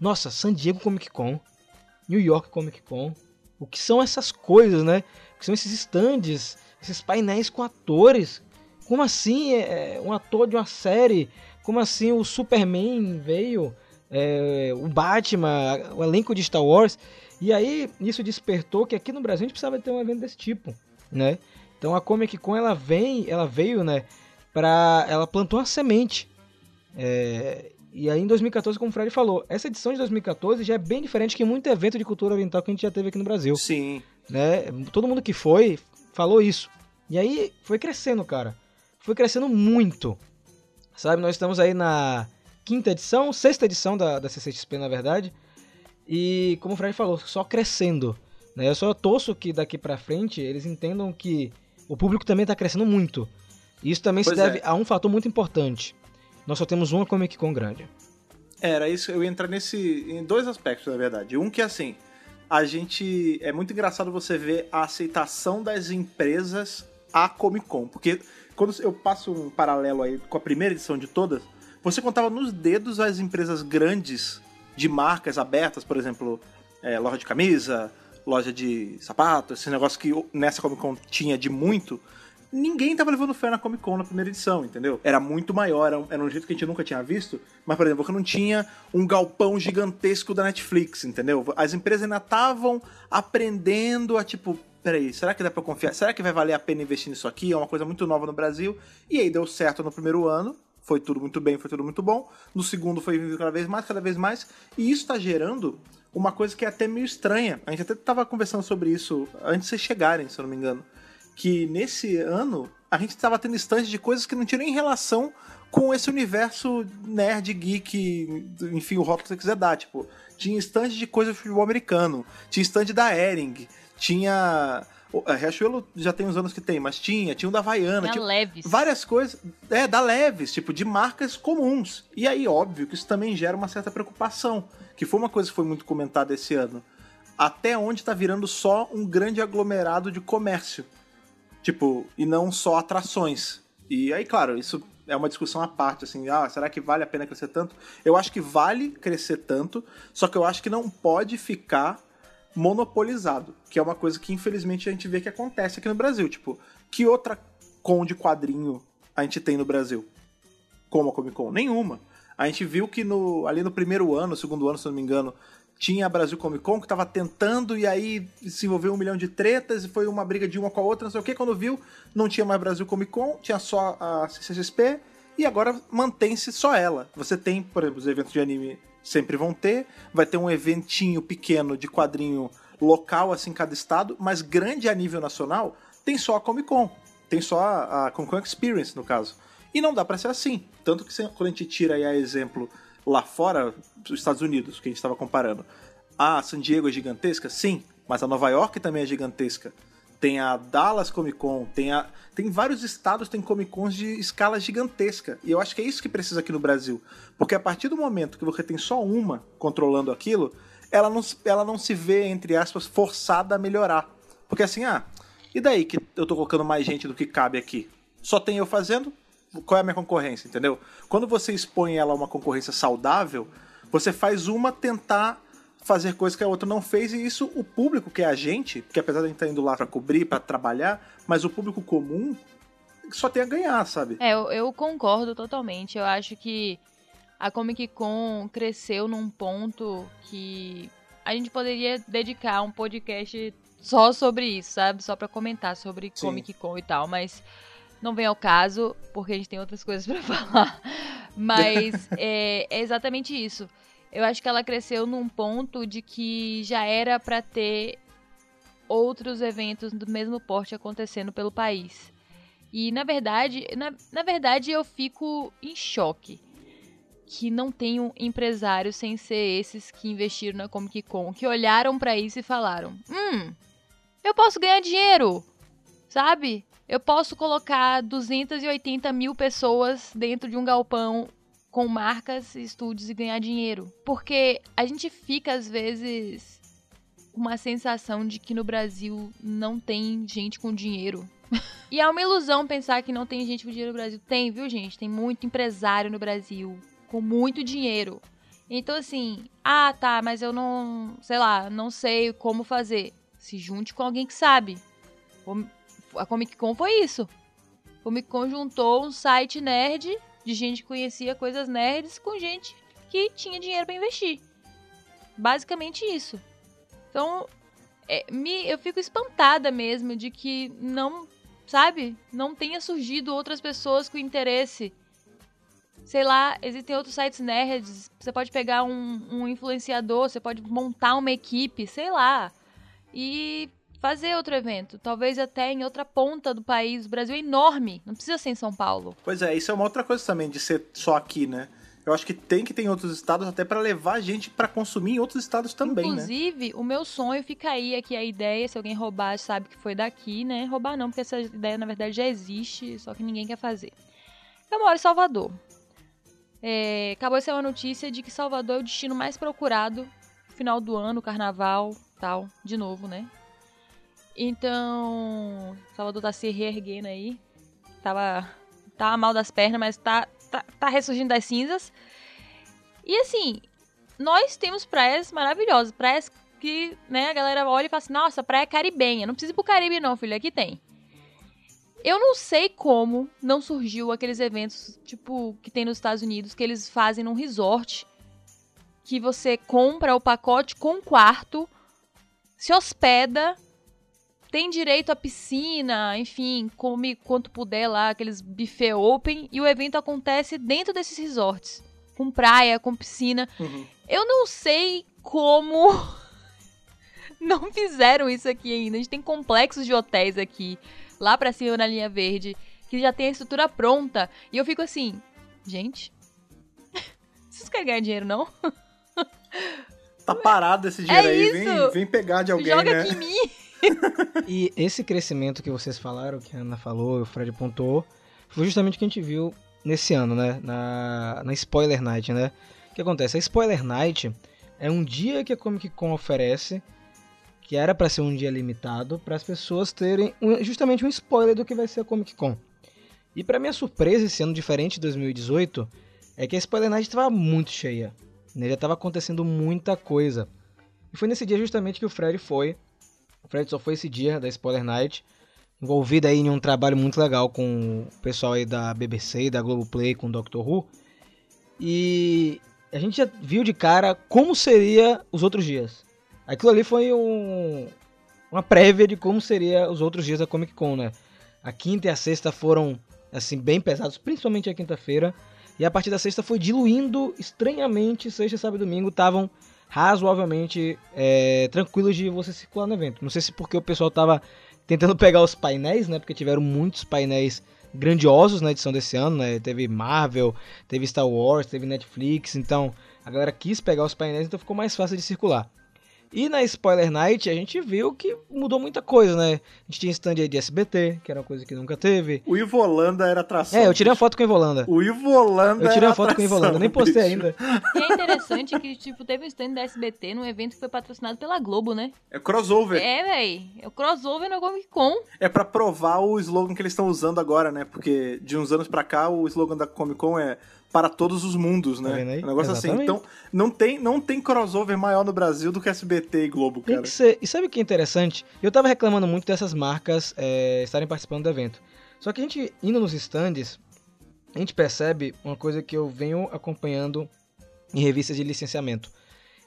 Speaker 1: Nossa, San Diego Comic Con, New York Comic Con, o que são essas coisas, né? O que são esses stands, esses painéis com atores? Como assim é, um ator de uma série? Como assim o Superman veio? É, o Batman, o elenco de Star Wars. E aí isso despertou que aqui no Brasil a gente precisava ter um evento desse tipo, né? Então a Comic Con ela vem, ela veio, né, para ela plantou uma semente. É, e aí em 2014, como o Fred falou, essa edição de 2014 já é bem diferente que muito evento de cultura oriental que a gente já teve aqui no Brasil,
Speaker 2: Sim.
Speaker 1: né? Todo mundo que foi falou isso. E aí foi crescendo, cara. Foi crescendo muito. Sabe, nós estamos aí na quinta edição, sexta edição da, da CCXP, na verdade. E como o Fred falou, só crescendo. Né? Eu só torço que daqui pra frente eles entendam que o público também tá crescendo muito. E isso também
Speaker 2: Pois
Speaker 1: se deve
Speaker 2: é.
Speaker 1: a um fator muito importante. Nós só temos uma Comic Con grande.
Speaker 2: Era isso, eu ia entrar nesse. em dois aspectos, na verdade. Um que assim, a gente. É muito engraçado você ver a aceitação das empresas à Comic Con. Porque quando eu passo um paralelo aí com a primeira edição de todas, você contava nos dedos as empresas grandes de marcas abertas, por exemplo, é, loja de camisa, loja de sapato, esse negócio que nessa Comic Con tinha de muito. Ninguém tava levando fé na Comic Con na primeira edição, entendeu? Era muito maior, era um, era um jeito que a gente nunca tinha visto. Mas, por exemplo, que não tinha um galpão gigantesco da Netflix, entendeu? As empresas ainda estavam aprendendo a, tipo, peraí, será que dá pra confiar? Será que vai valer a pena investir nisso aqui? É uma coisa muito nova no Brasil. E aí deu certo no primeiro ano, foi tudo muito bem, foi tudo muito bom. No segundo foi vindo cada vez mais, cada vez mais. E isso tá gerando uma coisa que é até meio estranha. A gente até tava conversando sobre isso antes de vocês chegarem, se eu não me engano. Que nesse ano a gente tava tendo estande de coisas que não tinham nem relação com esse universo nerd, geek, enfim, o rótulo que você quiser dar. Tipo, tinha estande de coisa de futebol americano, tinha estande da Ering, tinha. O- A Riachuelo já tem uns anos que tem, mas tinha, tinha um da Havaiana,
Speaker 3: Tinha
Speaker 2: tinha
Speaker 3: leves.
Speaker 2: várias coisas, é, da leves, tipo, de marcas comuns. E aí, óbvio que isso também gera uma certa preocupação, que foi uma coisa que foi muito comentada esse ano. Até onde tá virando só um grande aglomerado de comércio. Tipo, e não só atrações. E aí, claro, isso é uma discussão à parte, assim, ah, será que vale a pena crescer tanto? Eu acho que vale crescer tanto, só que eu acho que não pode ficar monopolizado, que é uma coisa que infelizmente a gente vê que acontece aqui no Brasil. Tipo, que outra com de quadrinho a gente tem no Brasil? Como a Comic Con? Nenhuma. A gente viu que no, ali no primeiro ano, segundo ano, se não me engano, tinha a Brasil Comic Con que tava tentando e aí se envolveu um milhão de tretas e foi uma briga de uma com a outra, não sei o que. Quando viu, não tinha mais Brasil Comic Con, tinha só a CCXP e agora mantém-se só ela. Você tem, por exemplo, os eventos de anime sempre vão ter, vai ter um eventinho pequeno de quadrinho local, assim, em cada estado, mas grande a nível nacional, tem só a Comic Con. Tem só a, a Comic Con Experience, no caso. E não dá pra ser assim. Tanto que quando a gente tira aí a exemplo lá fora, dos Estados Unidos, que a gente estava comparando, a San Diego é gigantesca? Sim, mas a Nova York também é gigantesca. Tem a Dallas Comic Con, tem, a, tem vários estados tem Comic Cons de escala gigantesca. E eu acho que é isso que precisa aqui no Brasil. Porque a partir do momento que você tem só uma controlando aquilo, ela não, ela não se vê, entre aspas, forçada a melhorar. Porque assim, ah, e daí que eu tô colocando mais gente do que cabe aqui? Só tem eu fazendo? Qual é a minha concorrência, entendeu? Quando você expõe ela a uma concorrência saudável, você faz uma tentar fazer coisas que a outra não fez e isso o público que é a gente, porque apesar de a gente estar indo lá pra cobrir, pra trabalhar, mas o público comum só tem a ganhar, sabe?
Speaker 3: É, eu, eu concordo totalmente. Eu acho que a Comic Con cresceu num ponto que a gente poderia dedicar um podcast só sobre isso, sabe? Só pra comentar sobre
Speaker 2: Sim.
Speaker 3: Comic Con e tal, mas não vem ao caso, porque a gente tem outras coisas pra falar. Mas é, é exatamente isso. Eu acho que ela cresceu num ponto de que já era pra ter outros eventos do mesmo porte acontecendo pelo país. E na verdade, na, na verdade eu fico em choque que não tenham empresários sem ser esses que investiram na Comic Con, que olharam pra isso e falaram: "Hum, eu posso ganhar dinheiro". Sabe? Eu posso colocar 280 mil pessoas dentro de um galpão com marcas e estúdios e ganhar dinheiro. Porque a gente fica, às vezes, com uma sensação de que no Brasil não tem gente com dinheiro. e é uma ilusão pensar que não tem gente com dinheiro no Brasil. Tem, viu, gente? Tem muito empresário no Brasil com muito dinheiro. Então, assim, ah, tá, mas eu não, sei lá, não sei como fazer. Se junte com alguém que sabe. A Comic Con foi isso. A Comic Con juntou um site nerd de gente que conhecia coisas nerds com gente que tinha dinheiro pra investir. Basicamente isso. Então, é, me, eu fico espantada mesmo de que não, sabe, não tenha surgido outras pessoas com interesse. Sei lá, existem outros sites nerds. Você pode pegar um, um influenciador, você pode montar uma equipe, sei lá. E fazer outro evento. Talvez até em outra ponta do país. O Brasil é enorme, não precisa ser em São Paulo.
Speaker 2: Pois é, isso é uma outra coisa também de ser só aqui, né? Eu acho que tem que ter em outros estados até pra levar gente pra consumir em outros estados também, né?
Speaker 3: Inclusive, o meu sonho fica aí, aqui a ideia, se alguém roubar, sabe que foi daqui, né? Roubar não, porque essa ideia, na verdade, já existe, só que ninguém quer fazer. Eu moro em Salvador. É, acabou de ser uma notícia de que Salvador é o destino mais procurado no final do ano, carnaval, tal, de novo, né? Então, Salvador tá se reerguendo aí. Tava, tava mal das pernas, mas tá, tá, tá ressurgindo das cinzas. E assim, nós temos praias maravilhosas, praias que, né, a galera olha e fala assim, nossa, praia caribenha, não precisa ir pro Caribe não, filho, aqui tem. Eu não sei como não surgiu aqueles eventos, tipo, que tem nos Estados Unidos, que eles fazem num resort, que você compra o pacote com quarto, se hospeda, tem direito à piscina, enfim, come quanto puder lá, aqueles buffet open, e o evento acontece dentro desses resorts, com praia, com piscina.
Speaker 2: Uhum.
Speaker 3: Eu não sei como não fizeram isso aqui ainda. A gente tem complexos de hotéis aqui, lá pra cima na linha verde, que já tem a estrutura pronta. E eu fico assim, gente, vocês querem ganhar dinheiro, não?
Speaker 2: Tá parado esse dinheiro
Speaker 3: É
Speaker 2: aí, vem, vem pegar de alguém,
Speaker 3: Joga
Speaker 2: né?
Speaker 3: aqui em mim.
Speaker 1: E esse crescimento que vocês falaram, que a Ana falou, o Fred pontuou, foi justamente o que a gente viu nesse ano, né? Na, na Spoiler Night, né? O que acontece? A Spoiler Night é um dia que a Comic Con oferece, que era para ser um dia limitado, para as pessoas terem um- justamente um spoiler do que vai ser a Comic Con. E para minha surpresa, esse ano diferente de 2018, é que a Spoiler Night estava muito cheia. Né? Já estava acontecendo muita coisa. E foi nesse dia justamente que o Fred foi o Fred só foi esse dia da Spoiler Night, envolvido aí em um trabalho muito legal com o pessoal aí da BBC da Globoplay com o Doctor Who. E a gente já viu de cara como seria os outros dias. Aquilo ali foi um, uma prévia de como seria os outros dias da Comic Con, né? A quinta e a sexta foram assim bem pesados, principalmente a quinta-feira. E a partir da sexta foi diluindo estranhamente. Sexta, sábado e domingo estavam razoavelmente é, tranquilos de você circular no evento. Não sei se porque o pessoal tava tentando pegar os painéis, né? Porque tiveram muitos painéis grandiosos na edição desse ano, né? Teve Marvel, teve Star Wars, teve Netflix, então a galera quis pegar os painéis, então ficou mais fácil de circular. E na Spoiler Night a gente viu que mudou muita coisa, né? A gente tinha stand aí de SBT, que era uma coisa que nunca teve.
Speaker 2: O Ivo Holanda era atração.
Speaker 1: É, eu tirei uma foto com a Evolanda.
Speaker 2: O Ivo Holanda
Speaker 1: Eu tirei uma foto com a
Speaker 2: atração,
Speaker 1: Evolanda, nem postei
Speaker 2: bicho.
Speaker 1: ainda.
Speaker 3: E é interessante que, tipo, teve um stand da SBT num evento que foi patrocinado pela Globo, né?
Speaker 2: É crossover.
Speaker 3: É, véi. É o crossover no Comic Con.
Speaker 2: É pra provar o slogan que eles estão usando agora, né? Porque de uns anos pra cá o slogan da Comic Con é para todos os mundos,
Speaker 1: Tá
Speaker 2: né?
Speaker 1: aí?
Speaker 2: um negócio assim.
Speaker 1: Exatamente.
Speaker 2: Então, não tem, não tem crossover maior no Brasil do que SBT e Globo,
Speaker 1: Tem
Speaker 2: cara.
Speaker 1: que ser. E sabe o que é interessante? Eu tava reclamando muito dessas marcas é, estarem participando do evento. Só que a gente, indo nos stands, a gente percebe uma coisa que eu venho acompanhando em revistas de licenciamento.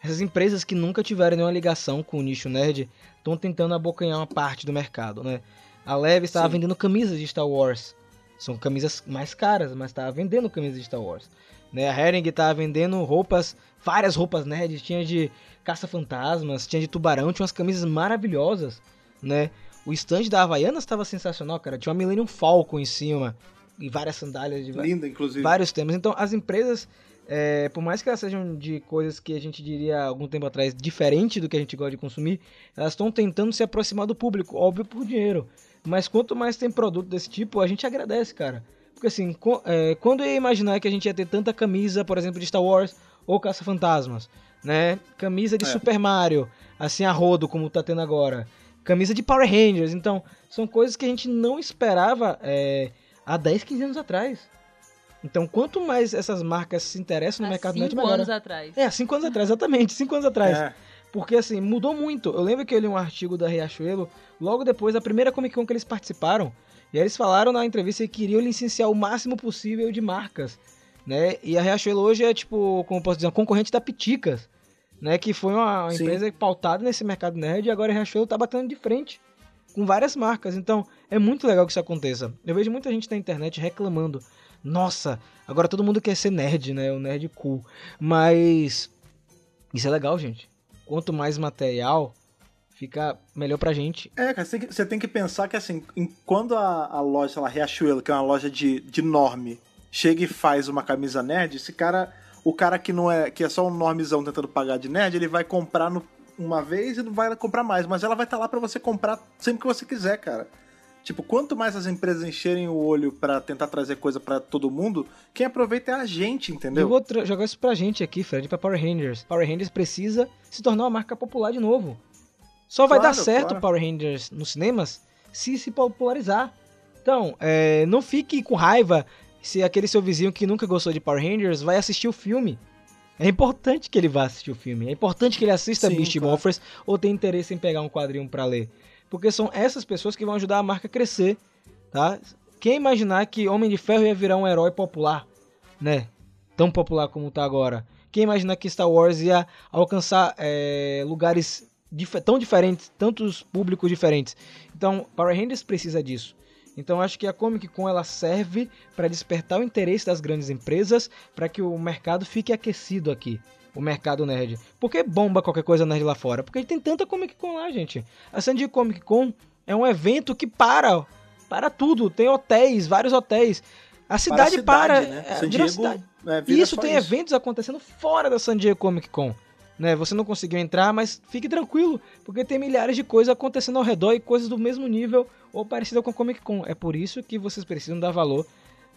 Speaker 1: Essas empresas que nunca tiveram nenhuma ligação com o nicho nerd estão tentando abocanhar uma parte do mercado, né? A Leve estava vendendo camisas de Star Wars. São camisas mais caras, mas estava vendendo camisas de Star Wars. Né? A Hering estava vendendo roupas, várias roupas nerds. Tinha de caça-fantasmas, tinha de tubarão, tinha umas camisas maravilhosas, né? O stand da Havaianas estava sensacional, cara. Tinha uma Millennium Falcon em cima e várias sandálias de
Speaker 2: Linda, inclusive.
Speaker 1: vários temas. Então, as empresas, é, por mais que elas sejam de coisas que a gente diria algum tempo atrás diferente do que a gente gosta de consumir, elas estão tentando se aproximar do público, óbvio por dinheiro. Mas quanto mais tem produto desse tipo, a gente agradece, cara. Porque assim, é, quando eu ia imaginar que a gente ia ter tanta camisa, por exemplo, de Star Wars ou Caça-Fantasmas, né? Camisa de
Speaker 2: É.
Speaker 1: Super Mario, assim a rodo, como tá tendo agora. Camisa de Power Rangers. Então, são coisas que a gente não esperava é, há 10, 15 anos atrás. Então, quanto mais essas marcas se interessam no
Speaker 3: Há
Speaker 1: mercado net,
Speaker 3: cinco
Speaker 1: melhor.
Speaker 3: anos atrás.
Speaker 1: É, há 5 anos atrás, exatamente, 5 anos atrás.
Speaker 2: É.
Speaker 1: Porque assim, mudou muito. Eu lembro que eu li um artigo da Riachuelo logo depois da primeira Comic Con que eles participaram. E aí eles falaram na entrevista que queriam licenciar o máximo possível de marcas né? E a Riachuelo hoje é tipo, como eu posso dizer, uma concorrente da Piticas, né? Que foi uma uma
Speaker 2: Sim.
Speaker 1: empresa pautada nesse mercado nerd e agora a Riachuelo tá batendo de frente com várias marcas. Então, é muito legal que isso aconteça. Eu vejo muita gente na internet reclamando. Nossa, agora todo mundo quer ser nerd, né? O nerd cool. Mas isso é legal, gente. Quanto mais material, fica melhor pra gente.
Speaker 2: É, cara, você tem que, você tem que pensar que assim, em- quando a, a loja, sei lá, Riachuelo, que é uma loja de, de norme, chega e faz uma camisa nerd, esse cara, o cara que não é, que é só um normezão tentando pagar de nerd, ele vai comprar no- uma vez e não vai comprar mais, mas ela vai estar lá pra você comprar sempre que você quiser, cara. Tipo, quanto mais as empresas encherem o olho pra tentar trazer coisa pra todo mundo, quem aproveita é a gente,
Speaker 1: Eu
Speaker 2: entendeu?
Speaker 1: vou tra- jogar isso pra gente aqui, Fred, pra Power Rangers. Power Rangers precisa se tornar uma marca popular de novo. Só vai
Speaker 2: Claro,
Speaker 1: dar certo
Speaker 2: claro.
Speaker 1: Power Rangers nos cinemas se se popularizar. Então, é, não fique com raiva se aquele seu vizinho que nunca gostou de Power Rangers vai assistir o filme. É importante que ele vá assistir o filme. É importante que ele assista
Speaker 2: Sim,
Speaker 1: Beast
Speaker 2: claro.
Speaker 1: Morphers ou tenha interesse em pegar um quadrinho pra ler. Porque são essas pessoas que vão ajudar a marca a crescer, tá? Quem imaginar que Homem de Ferro ia virar um herói popular, né? Tão popular como tá agora. Quem imaginar que Star Wars ia alcançar é, lugares dif- tão diferentes, tantos públicos diferentes. Então, Power Rangers precisa disso. Então, acho que a Comic Con ela serve para despertar o interesse das grandes empresas, para que o mercado fique aquecido aqui, o mercado nerd. Por que bomba qualquer coisa nerd lá fora? Porque tem tanta Comic Con lá, gente. A San Diego Comic Con é um evento que para, para tudo. Tem hotéis, vários hotéis. A cidade para.
Speaker 2: né?
Speaker 1: é,
Speaker 2: San Diego,
Speaker 1: cidade.
Speaker 2: é,
Speaker 1: Isso tem eventos acontecendo fora da San Diego Comic Con. Né? Você não conseguiu entrar, mas fique tranquilo, porque tem milhares de coisas acontecendo ao redor e coisas do mesmo nível ou parecidas com a Comic Con. É por isso que vocês precisam dar valor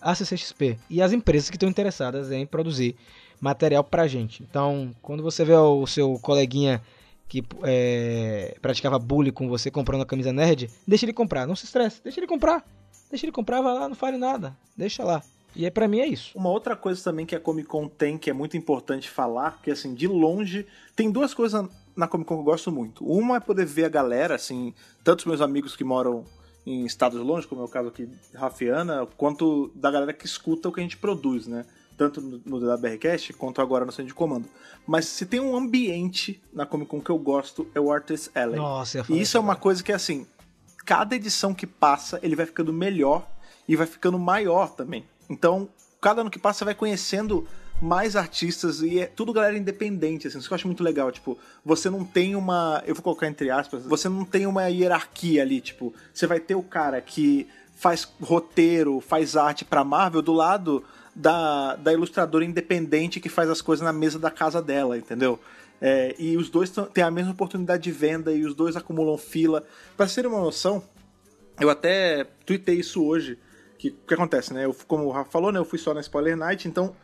Speaker 1: à CCXP e às empresas que estão interessadas em produzir material pra gente. Então, quando você vê o seu coleguinha que é, praticava bullying com você comprando a camisa nerd, deixa ele comprar, não se estresse, deixa ele comprar. Deixa ele comprar, vai lá, não fale nada, deixa lá. E aí, pra mim é isso.
Speaker 2: Uma outra coisa também que a Comic Con tem, que é muito importante falar, que assim, de longe, tem duas coisas na Comic Con que eu gosto muito. Uma é poder ver a galera, assim, tantos meus amigos que moram em estados longe, como é o caso aqui de Rafiana, quanto da galera que escuta o que a gente produz, né? Tanto no, BRCast quanto agora no Centro de Comando. Mas se tem um ambiente na Comic Con que eu gosto, é o Artist Alley.
Speaker 1: Nossa, eu
Speaker 2: E isso é uma coisa que, assim, cada edição que passa, ele vai ficando melhor e vai ficando maior também. Então, cada ano que passa, você vai conhecendo mais artistas e é tudo galera independente, assim, isso que eu acho muito legal. Tipo, você não tem uma. Eu vou colocar entre aspas, você não tem uma hierarquia ali, tipo, você vai ter o cara que faz roteiro, faz arte pra Marvel do lado da, da ilustradora independente que faz as coisas na mesa da casa dela, entendeu? É, e os dois têm a mesma oportunidade de venda e os dois acumulam fila. Vocês terem uma noção, eu até tuitei isso hoje. Que o que acontece, né? Eu, como o Rafa falou, né? Eu fui só na Spoiler Night, então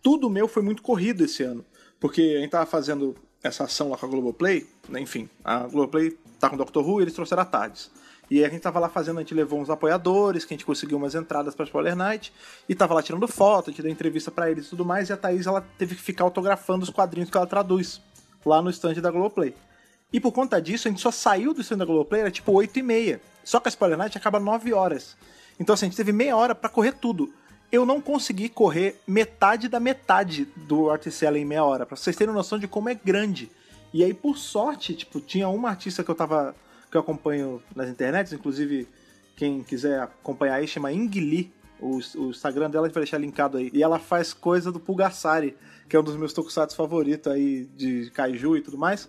Speaker 2: tudo meu foi muito corrido esse ano. Porque a gente tava fazendo essa ação lá com a Globoplay, né? enfim, a Globoplay tá com o Dr. Who e eles trouxeram a Tardes. E a gente tava lá fazendo, a gente levou uns apoiadores, que a gente conseguiu umas entradas pra Spoiler Night, e tava lá tirando foto, a gente deu entrevista pra eles e tudo mais, e a Thaís ela teve que ficar autografando os quadrinhos que ela traduz lá no stand da Globoplay. E por conta disso, a gente só saiu do stand da Globoplay, era tipo 8 e meia. Só que a Spoiler Night acaba 9 horas. Então assim, a gente teve meia hora pra correr tudo. Eu não consegui correr metade da metade do Articella em meia hora, pra vocês terem noção de como é grande. E aí, por sorte, tipo, tinha uma artista que eu tava. Que eu acompanho nas internets, inclusive quem quiser acompanhar aí, chama Ing Lee. O, o Instagram dela a gente vai deixar linkado aí. E ela faz coisa do Pulgasari, que é um dos meus tokusatsu favoritos aí, de kaiju e tudo mais.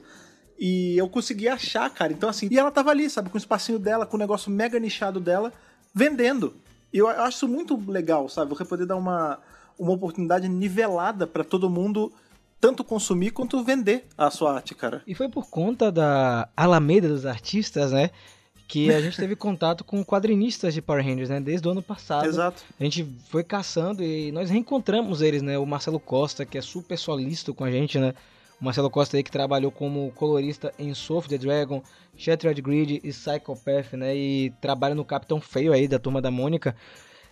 Speaker 2: E eu consegui achar, cara. Então, assim, e ela tava ali, sabe, com o espacinho dela, com o negócio mega nichado dela, vendendo. E eu acho isso muito legal, sabe? Você poder dar uma, uma oportunidade nivelada pra todo mundo tanto consumir quanto vender a sua arte, cara.
Speaker 1: E foi por conta da Alameda dos Artistas, né? Que a gente teve contato com quadrinistas de Power Rangers, né? Desde o ano passado.
Speaker 2: Exato.
Speaker 1: A gente foi caçando e nós reencontramos eles, né? O Marcelo Costa, que é super solícito com a gente, né? O Marcelo Costa aí que trabalhou como colorista em Soul of the Dragon, Shattered Grid e Psychopath, né? E trabalha no Capitão Feio aí, da Turma da Mônica.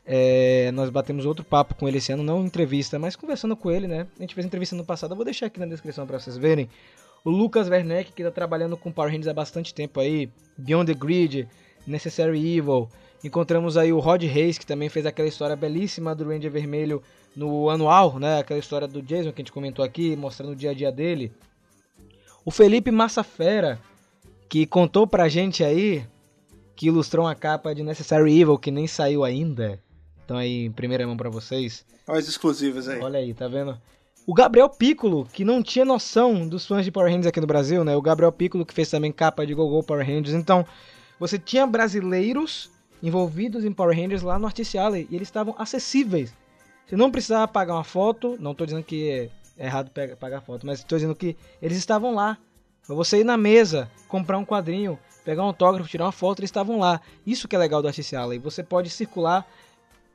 Speaker 1: É, nós batemos outro papo com ele esse ano, não entrevista, mas conversando com ele, né? A gente fez entrevista no passado, eu vou deixar aqui na descrição para vocês verem. O Lucas Werneck, que tá trabalhando com Power Rangers há bastante tempo aí, Beyond the Grid, Necessary Evil. Encontramos aí o Rod Reis, que também fez aquela história belíssima do Ranger Vermelho no anual, né? Aquela história do Jason que a gente comentou aqui, mostrando o dia a dia dele. O Felipe Massafera, que contou pra gente aí, que ilustrou uma capa de Necessary Evil que nem saiu ainda. Então aí em primeira mão pra vocês.
Speaker 2: Olha as exclusivas aí.
Speaker 1: Olha aí, tá vendo? O Gabriel Piccolo, que não tinha noção dos fãs de Power Rangers aqui no Brasil, né? O Gabriel Piccolo que fez também capa de Gogol Power Rangers. Então, você tinha brasileiros envolvidos em Power Rangers lá no Artist Alley e eles estavam acessíveis. Você não precisava pagar uma foto, não tô dizendo que é errado pagar foto, mas tô dizendo que eles estavam lá. Pra você ir na mesa, comprar um quadrinho, pegar um autógrafo, tirar uma foto, eles estavam lá. Isso que é legal do Artist Alley. Você pode circular,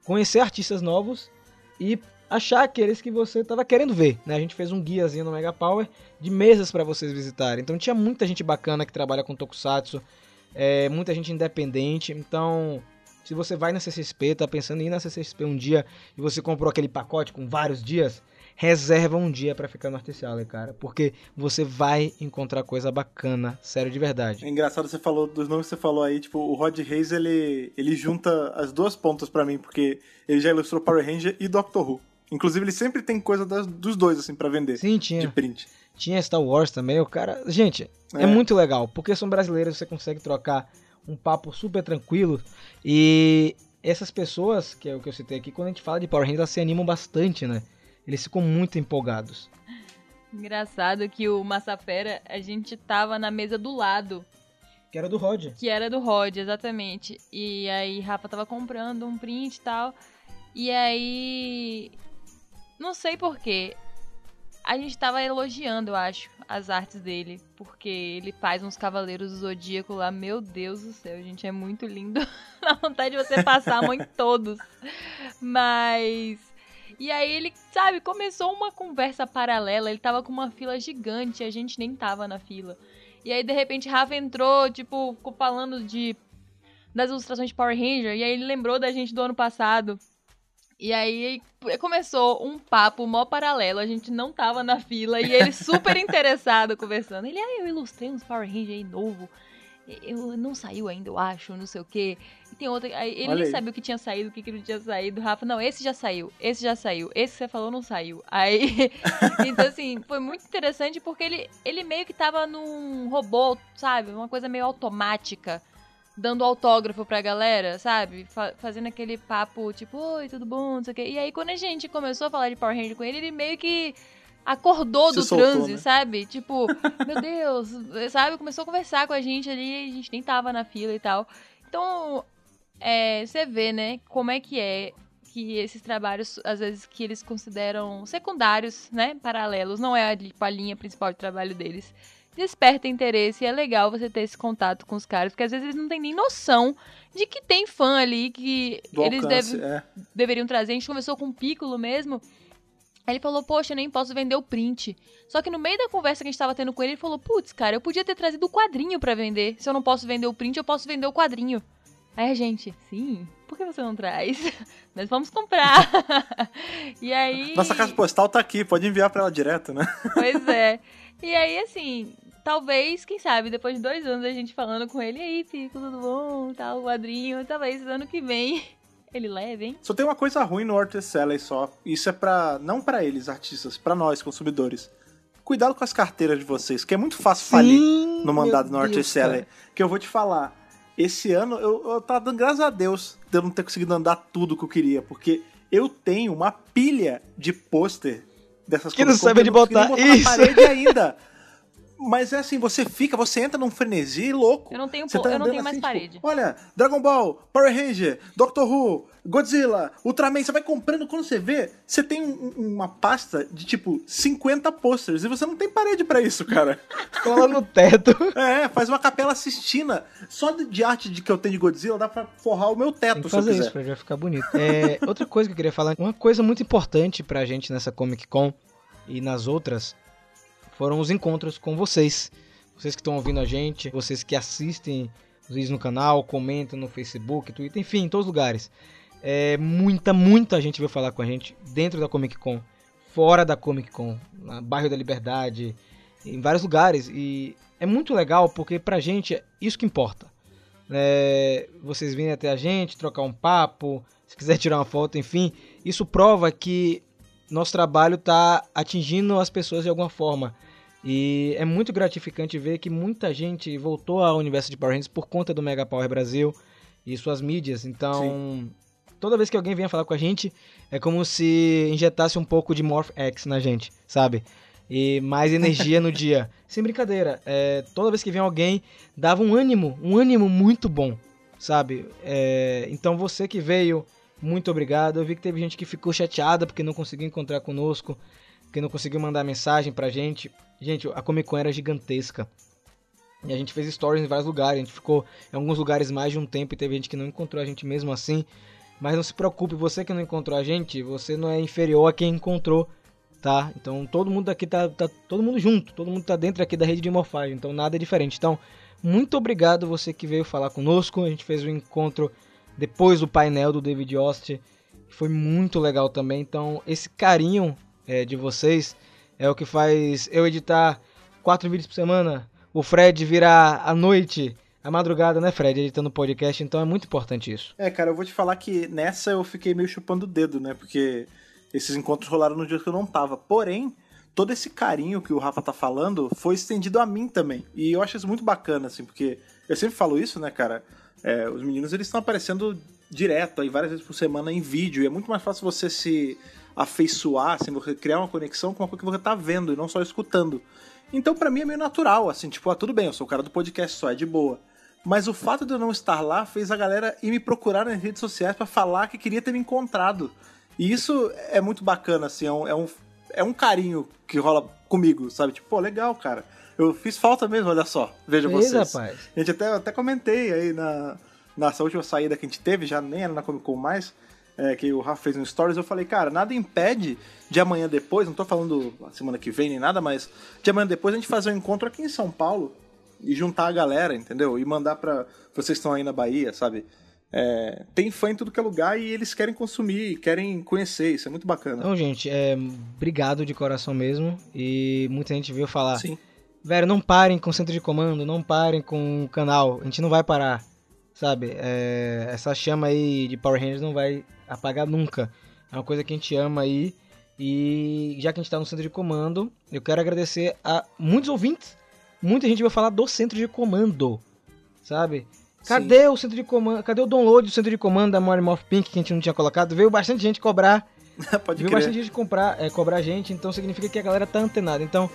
Speaker 1: conhecer artistas novos e achar aqueles que você estava querendo ver. Né? A gente fez um guiazinho no Mega Power de mesas para vocês visitarem. Então tinha muita gente bacana que trabalha com Tokusatsu, é, muita gente independente. Então, se você vai na CCXP, tá pensando em ir na CCXP um dia e você comprou aquele pacote com vários dias, reserva um dia para ficar no Alley, cara, porque você vai encontrar coisa bacana, sério de verdade.
Speaker 2: É engraçado você falou dos nomes que você falou aí, tipo, o Rod Reis ele, ele junta as duas pontas pra mim, porque ele já ilustrou Power Ranger e Doctor Who. Inclusive, ele sempre tem coisa das- dos dois, assim, pra vender.
Speaker 1: Sim,
Speaker 2: De
Speaker 1: tinha.
Speaker 2: print.
Speaker 1: Tinha Star Wars também, o cara. Gente, é,
Speaker 2: É.
Speaker 1: muito legal, porque são brasileiros, você consegue trocar um papo super tranquilo. E essas pessoas, que é o que eu citei aqui, quando a gente fala de Power Rangers, elas se animam bastante, né? Eles ficam muito empolgados.
Speaker 3: Engraçado que o Massafera, a gente tava na mesa do lado,
Speaker 1: Que era do Rod.
Speaker 3: que era do Rod, exatamente. E aí Rafa tava comprando um print e tal. E aí. Não sei porquê. A gente tava elogiando, eu acho, as artes dele. Porque ele faz uns Cavaleiros do Zodíaco lá. Meu Deus do céu, gente, é muito lindo. Dá vontade de você passar a mão em todos. Mas. E aí ele, sabe, começou uma conversa paralela. Ele tava com uma fila gigante, a gente nem tava na fila. E aí, de repente, Rafa entrou, tipo, ficou falando de das ilustrações de Power Ranger. E aí ele lembrou da gente do ano passado. E aí começou um papo mó paralelo. A gente não tava na fila. E ele super interessado conversando. Ele, ah, eu ilustrei uns Power Ranger aí novo. Eu não saiu ainda, eu acho, não sei o quê. Tem outra. Ele
Speaker 2: Olha
Speaker 3: nem sabia o que tinha saído, o que, que não tinha saído. Rafa, não, esse já saiu, esse já saiu, esse que você falou não saiu. Aí. então, assim, foi muito interessante porque ele, ele meio que tava num robô, sabe? Uma coisa meio automática. Dando autógrafo pra galera, sabe? Fa- fazendo aquele papo, tipo, oi, tudo bom, não sei o quê. E aí, quando a gente começou a falar de Power Ranger com ele, ele meio que acordou
Speaker 2: Se
Speaker 3: do
Speaker 2: soltou,
Speaker 3: transe,
Speaker 2: né?
Speaker 3: sabe? Tipo, meu Deus, sabe? Começou a conversar com a gente ali, a gente nem tava na fila e tal. Então, é, você vê, né, como é que é que esses trabalhos, às vezes, que eles consideram secundários, né, paralelos, não é a, linha principal de trabalho deles. Desperta interesse e é legal você ter esse contato com os caras, porque às vezes eles não têm nem noção de que tem fã ali que
Speaker 2: Do
Speaker 3: eles
Speaker 2: alcance,
Speaker 3: devem
Speaker 2: é.
Speaker 3: deveriam trazer. A gente conversou com o Piccolo mesmo. Aí ele falou, poxa, eu nem posso vender o print. Só que no meio da conversa que a gente tava tendo com ele, ele falou, putz, cara, eu podia ter trazido o quadrinho pra vender. Se eu não posso vender o print, eu posso vender o quadrinho. Aí a gente, sim, por que você não traz? Nós vamos comprar. e aí.
Speaker 2: Nossa caixa postal tá aqui, pode enviar pra ela direto, né?
Speaker 3: Pois é. E aí, assim, talvez, quem sabe, depois de dois anos a gente falando com ele, e aí, Pico, tudo bom? Tal, o quadrinho, talvez ano que vem ele leve, hein?
Speaker 2: Só tem uma coisa ruim no Artist Alley só. Isso é pra. não pra eles, artistas, pra nós, consumidores. Cuidado com as carteiras de vocês, que é muito fácil falir no mandado no. Alley. Que eu vou te falar. Esse ano eu, eu tava dando graças a Deus de eu não ter conseguido andar tudo que eu queria, porque eu tenho uma pilha de pôster dessas
Speaker 1: Que não
Speaker 2: coisas
Speaker 1: sabe
Speaker 2: nem
Speaker 1: botar.
Speaker 2: na
Speaker 1: Isso.
Speaker 2: parede ainda. Mas é assim, você fica, você entra num frenesi louco.
Speaker 3: Eu não tenho,
Speaker 2: tá
Speaker 3: eu não tenho mais
Speaker 2: assim, tipo,
Speaker 3: parede.
Speaker 2: olha, Dragon Ball, Power Ranger, Doctor Who, Godzilla, Ultraman, você vai comprando, quando você vê, você tem um- um- uma pasta de tipo 50 posters e você não tem parede pra isso, cara.
Speaker 1: Cola no teto.
Speaker 2: É, faz uma capela Sistina. Só de, de arte de que eu tenho de Godzilla dá pra forrar o meu
Speaker 1: Tem
Speaker 2: teto eu
Speaker 1: fazer
Speaker 2: quiser.
Speaker 1: isso pra já ficar bonito. É, outra coisa que eu queria falar, uma coisa muito importante pra gente nessa Comic Con e nas outras foram os encontros com vocês. Vocês que estão ouvindo a gente, vocês que assistem os vídeos no canal, comentam no Facebook, Twitter, enfim, em todos os lugares. É, muita, muita gente veio falar com a gente dentro da Comic Con, fora da Comic Con, na bairro da Liberdade, em vários lugares. E é muito legal porque pra gente é isso que importa. é, vocês virem até a gente, trocar um papo, se quiser tirar uma foto, enfim. Isso prova que nosso trabalho está atingindo as pessoas de alguma forma. E é muito gratificante ver que muita gente voltou ao universo de Power Rangers por conta do Mega Power Brasil e suas mídias. Então, toda vez que alguém vem falar com a gente, é como se injetasse um pouco de Morph X na gente, sabe? E mais energia no dia. Sem brincadeira, é, toda vez que vem alguém, dava um ânimo, um ânimo muito bom, sabe? É, então você que veio, muito obrigado. Eu vi que teve gente que ficou chateada porque não conseguiu encontrar conosco, porque não conseguiu mandar mensagem pra gente. Gente, a Comic Con era gigantesca. E a gente fez stories em vários lugares. A gente ficou em alguns lugares mais de um tempo e teve gente que não encontrou a gente mesmo assim. Mas não se preocupe, você que não encontrou a gente, você não é inferior a quem encontrou, tá? Então todo mundo aqui tá, tá todo mundo junto, todo mundo tá dentro aqui da rede de morfagem, então nada é diferente. Então, muito obrigado você que veio falar conosco. A gente fez o encontro depois do painel do David Ost. Foi muito legal também. Então, esse carinho é, de vocês é o que faz eu editar quatro vídeos por semana. O Fred virar à noite, à madrugada, né, Fred? Editando podcast. Então é muito importante isso.
Speaker 2: É, cara, eu vou te falar que nessa eu fiquei meio chupando o dedo, né? Porque esses encontros rolaram no dia que eu não tava. Porém, todo esse carinho que o Rafa tá falando foi estendido a mim também. E eu acho isso muito bacana, assim, porque eu sempre falo isso, né, cara? É, os meninos eles estão aparecendo direto aí várias vezes por semana em vídeo. E é muito mais fácil você se afeiçoar, assim, você criar uma conexão com uma coisa que você tá vendo e não só escutando. Então, pra mim é meio natural, assim, tipo, ah, tudo bem, eu sou o cara do podcast só, é de boa. Mas o fato de eu não estar lá fez a galera ir me procurar nas redes sociais pra falar que queria ter me encontrado. E isso é muito bacana, assim, é um, é um, é um carinho que rola comigo, sabe? Tipo, pô, legal, cara. Eu fiz falta mesmo, olha só. Veja
Speaker 1: Fez,
Speaker 2: vocês.
Speaker 1: rapaz.
Speaker 2: A gente até, até comentei aí na, nessa última saída que a gente teve, já nem era na Comic Con mais, é, que o Rafa fez no Stories, eu falei, cara, nada impede de amanhã depois, não tô falando a semana que vem nem nada, mas de amanhã depois a gente fazer um encontro aqui em São Paulo e juntar a galera, entendeu? E mandar pra vocês que estão aí na Bahia, sabe? É, tem fã em tudo que é lugar e eles querem consumir, querem conhecer, isso é muito bacana.
Speaker 1: Então, gente, é, obrigado de coração mesmo. E muita gente veio falar.
Speaker 2: Sim.
Speaker 1: Velho, não parem com o centro de comando, não parem com o canal. A gente não vai parar. Sabe? É, essa chama aí de Power Rangers não vai apagar nunca. É uma coisa que a gente ama aí. E já que a gente tá no centro de comando, eu quero agradecer a muitos ouvintes. Muita gente vai falar do centro de comando. Sabe? Cadê o centro de comando? Cadê o download do centro de comando da Mori Morph Pink que a gente não tinha colocado? Veio bastante gente cobrar.
Speaker 2: Pode
Speaker 1: Viu
Speaker 2: crer.
Speaker 1: bastante gente comprar, é, cobrar a gente, então significa que a galera tá antenada. Então,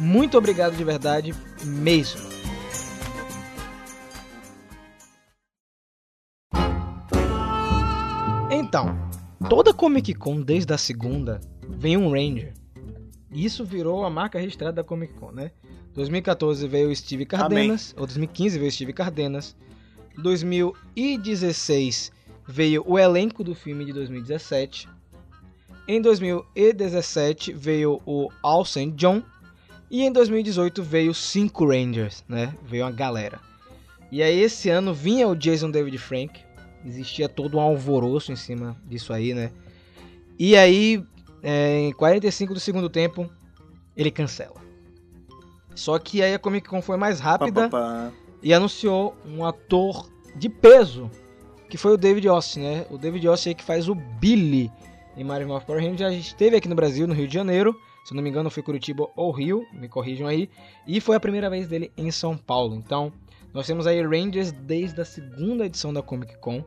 Speaker 1: muito obrigado de verdade mesmo. Então, toda Comic Con, desde a segunda, vem um Ranger. Isso virou a marca registrada da Comic Con, né? 2014 veio o Steve Cardenas, ou 2015 veio o Steve Cardenas. 2016 veio o elenco do filme de 2017. Em 2017 veio o Al St. John. E em 2018 veio cinco Rangers, né? Veio uma galera. E aí esse ano vinha o Jason David Frank. Existia todo um alvoroço em cima disso aí, né? E aí, é, em 45 do segundo tempo, ele cancela. Só que aí a Comic Con foi mais
Speaker 2: Pá,
Speaker 1: rápida
Speaker 2: pá, pá.
Speaker 1: e anunciou um ator de peso, que foi o David Austin, né? O David Austin aí que faz o Billy em Mario Power Rangers, já esteve aqui no Brasil, no Rio de Janeiro, se não me engano foi Curitiba ou Rio, me corrijam aí, e foi a primeira vez dele em São Paulo. Então, nós temos aí Rangers desde a segunda edição da Comic Con,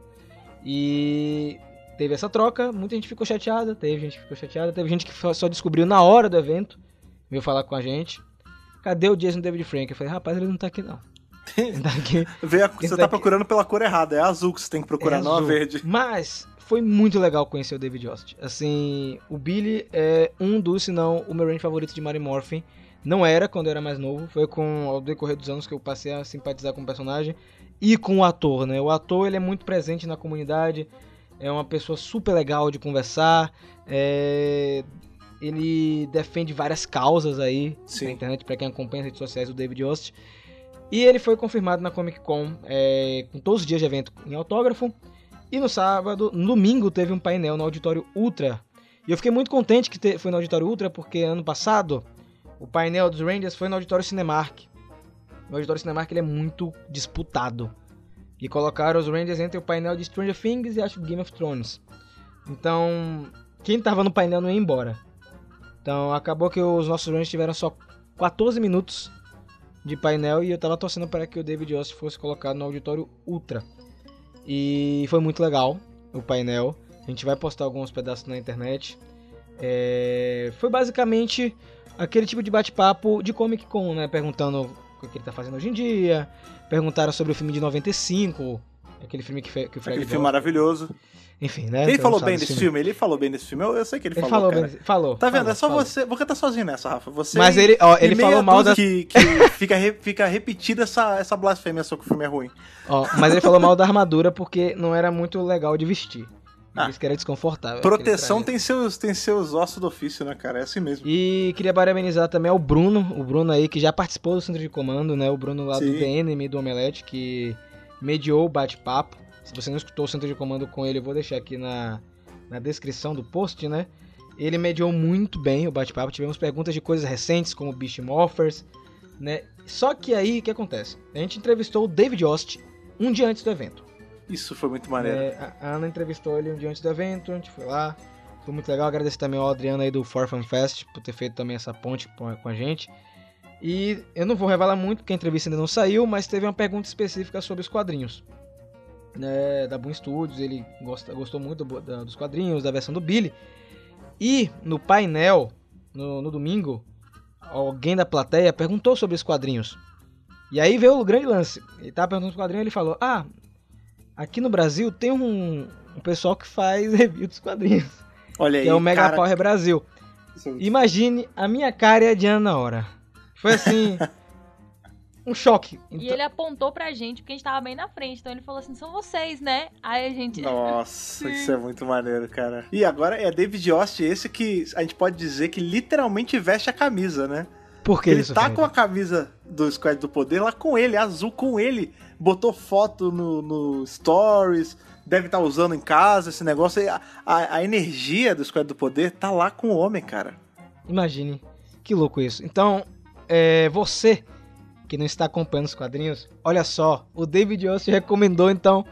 Speaker 1: e teve essa troca, muita gente ficou chateada, teve gente que ficou chateada, teve gente que só descobriu na hora do evento, veio falar com a gente. Cadê o Jason David Frank? Eu falei, rapaz, ele não tá aqui não. Tá aqui.
Speaker 2: Você tá
Speaker 1: daqui-
Speaker 2: procurando pela cor errada, é azul que você tem que procurar,
Speaker 1: É
Speaker 2: não a
Speaker 1: azul.
Speaker 2: verde.
Speaker 1: Mas foi muito legal conhecer o David Ost. Assim, o Billy é um dos, se não o meu range favorito de Mary Morphin. Não era quando eu era mais novo, foi com ao decorrer dos anos que eu passei a simpatizar com o personagem e com o ator, né? O ator ele é muito presente na comunidade, é uma pessoa super legal de conversar, é, ele defende várias causas aí
Speaker 2: Sim.
Speaker 1: na internet para quem acompanha as redes sociais do David Ost. E ele foi confirmado na Comic Con é, com todos os dias de evento em autógrafo. E no sábado, no domingo, teve um painel no Auditório Ultra. E eu fiquei muito contente que foi no Auditório Ultra, porque ano passado o painel dos Rangers foi no Auditório Cinemark. O Auditório Cinemark ele é muito disputado. E colocaram os Rangers entre o painel de Stranger Things e acho Game of Thrones. Então, quem tava no painel não ia embora. Então, acabou que os nossos Rangers tiveram só 14 minutos de painel e eu tava torcendo para que o David Yost fosse colocado no auditório Ultra. E foi muito legal o painel. A gente vai postar alguns pedaços na internet. É, Foi basicamente aquele tipo de bate-papo de Comic Con, né? Perguntando o que ele tá fazendo hoje em dia. Perguntaram sobre o filme de 95, aquele filme que, fe- que o Fred
Speaker 2: Aquele filme maravilhoso.
Speaker 1: Enfim, né?
Speaker 2: Ele falou bem desse filme. ele falou bem desse filme. Eu, eu sei que ele,
Speaker 1: Ele
Speaker 2: falou,
Speaker 1: falou, bem, falou.
Speaker 2: Tá vendo?
Speaker 1: falou,
Speaker 2: é só
Speaker 1: falou.
Speaker 2: você. Porque tá sozinho nessa, Rafa. Você
Speaker 1: Mas ele, ó, ele falou mal da.
Speaker 2: que, que fica, re- fica repetida essa, essa blasfêmia só que o filme é ruim.
Speaker 1: Ó, mas ele falou mal da armadura porque não era muito legal de vestir.
Speaker 2: Ah.
Speaker 1: disse que era desconfortável.
Speaker 2: Proteção tem seus, tem seus ossos do ofício, né, cara? É assim mesmo.
Speaker 1: E queria parabenizar também ao Bruno, o Bruno aí que já participou do centro de comando, né? O Bruno lá do
Speaker 2: Sim.
Speaker 1: The Enemy, do Omelete, que mediou o bate-papo. Se você não escutou o centro de comando com ele, eu vou deixar aqui na, na descrição do post, né? Ele mediou muito bem o bate-papo. Tivemos perguntas de coisas recentes, como Beast Morphers, né? Só que aí, o que acontece? A gente entrevistou o David Ost um dia antes do evento.
Speaker 2: Isso foi muito maneiro.
Speaker 1: É, a Ana entrevistou ele um dia antes do evento, a gente foi lá. Foi muito legal. Agradecer também ao Adriano aí do For Fun Fest por ter feito também essa ponte com a gente. E eu não vou revelar muito, porque a entrevista ainda não saiu, mas teve uma pergunta específica sobre os quadrinhos. Né, da Boom Studios, ele gosta, gostou muito do- da- dos quadrinhos, da versão do Billy. E no painel, no, no domingo, alguém da plateia perguntou sobre os quadrinhos. E aí veio o grande lance. Ele tava perguntando os quadrinhos e ele falou: Ah, aqui no Brasil tem um, um pessoal que faz review dos quadrinhos,
Speaker 2: Olha aí.
Speaker 1: que é o Mega
Speaker 2: cara,
Speaker 1: Power Brasil.
Speaker 2: isso é
Speaker 1: Imagine a minha cara e a Diana na hora. Foi assim. um choque.
Speaker 3: E
Speaker 1: Então-
Speaker 3: ele apontou pra gente, porque a gente tava bem na frente. Então ele falou assim: são vocês, né? Aí a gente.
Speaker 2: Nossa, isso é muito maneiro, cara. E agora é David Yost esse que a gente pode dizer que literalmente veste a camisa, né?
Speaker 1: Por que
Speaker 2: ele
Speaker 1: isso,
Speaker 2: tá com a camisa do Squad do Poder lá com ele, azul com ele. Botou foto no, no Stories, deve estar usando em casa esse negócio. E A, a, a energia do Squad do Poder tá lá com o homem, cara.
Speaker 1: Imagine. Que louco isso. Então, é, você que não está acompanhando os quadrinhos, olha só, o David Yost recomendou, então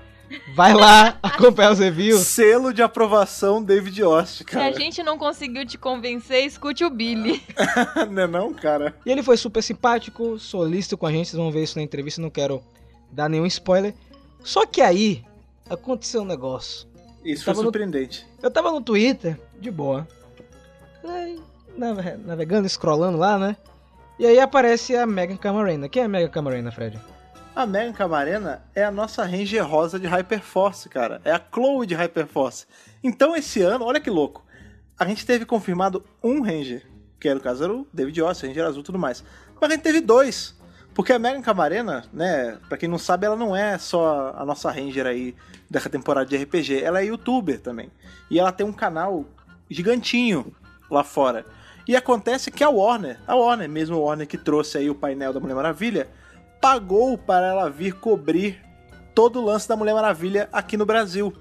Speaker 1: vai lá acompanhar os reviews.
Speaker 2: Selo de aprovação David Yost,
Speaker 3: Se a
Speaker 2: cara.
Speaker 3: gente não conseguiu te convencer, escute o Billy.
Speaker 2: não é não, cara?
Speaker 1: E ele foi super simpático, solícito com a gente, vocês vão ver isso na entrevista, não quero dar nenhum spoiler. Só que aí aconteceu um negócio.
Speaker 2: Isso foi
Speaker 1: Tava no-
Speaker 2: surpreendente.
Speaker 1: Eu tava no Twitter, de boa. Nave- navegando, scrollando lá, né? E aí aparece a Megan Camarena. Quem é a Megan Camarena, Fred?
Speaker 2: A Megan Camarena é a nossa Ranger rosa de Hyperforce, cara. É a Chloe de Hyperforce. Então, esse ano, olha que louco. A gente teve confirmado um Ranger, que era o caso era o David Oss, Ranger azul e tudo mais. Mas a gente teve dois. Porque a Megan Camarena, né, pra quem não sabe, ela não é só a nossa Ranger aí dessa temporada de RPG, ela é youtuber também. E ela tem um canal gigantinho lá fora. E acontece que a Warner, a Warner, mesmo a Warner que trouxe aí o painel da Mulher Maravilha, pagou para ela vir cobrir todo o lance da Mulher Maravilha aqui no Brasil.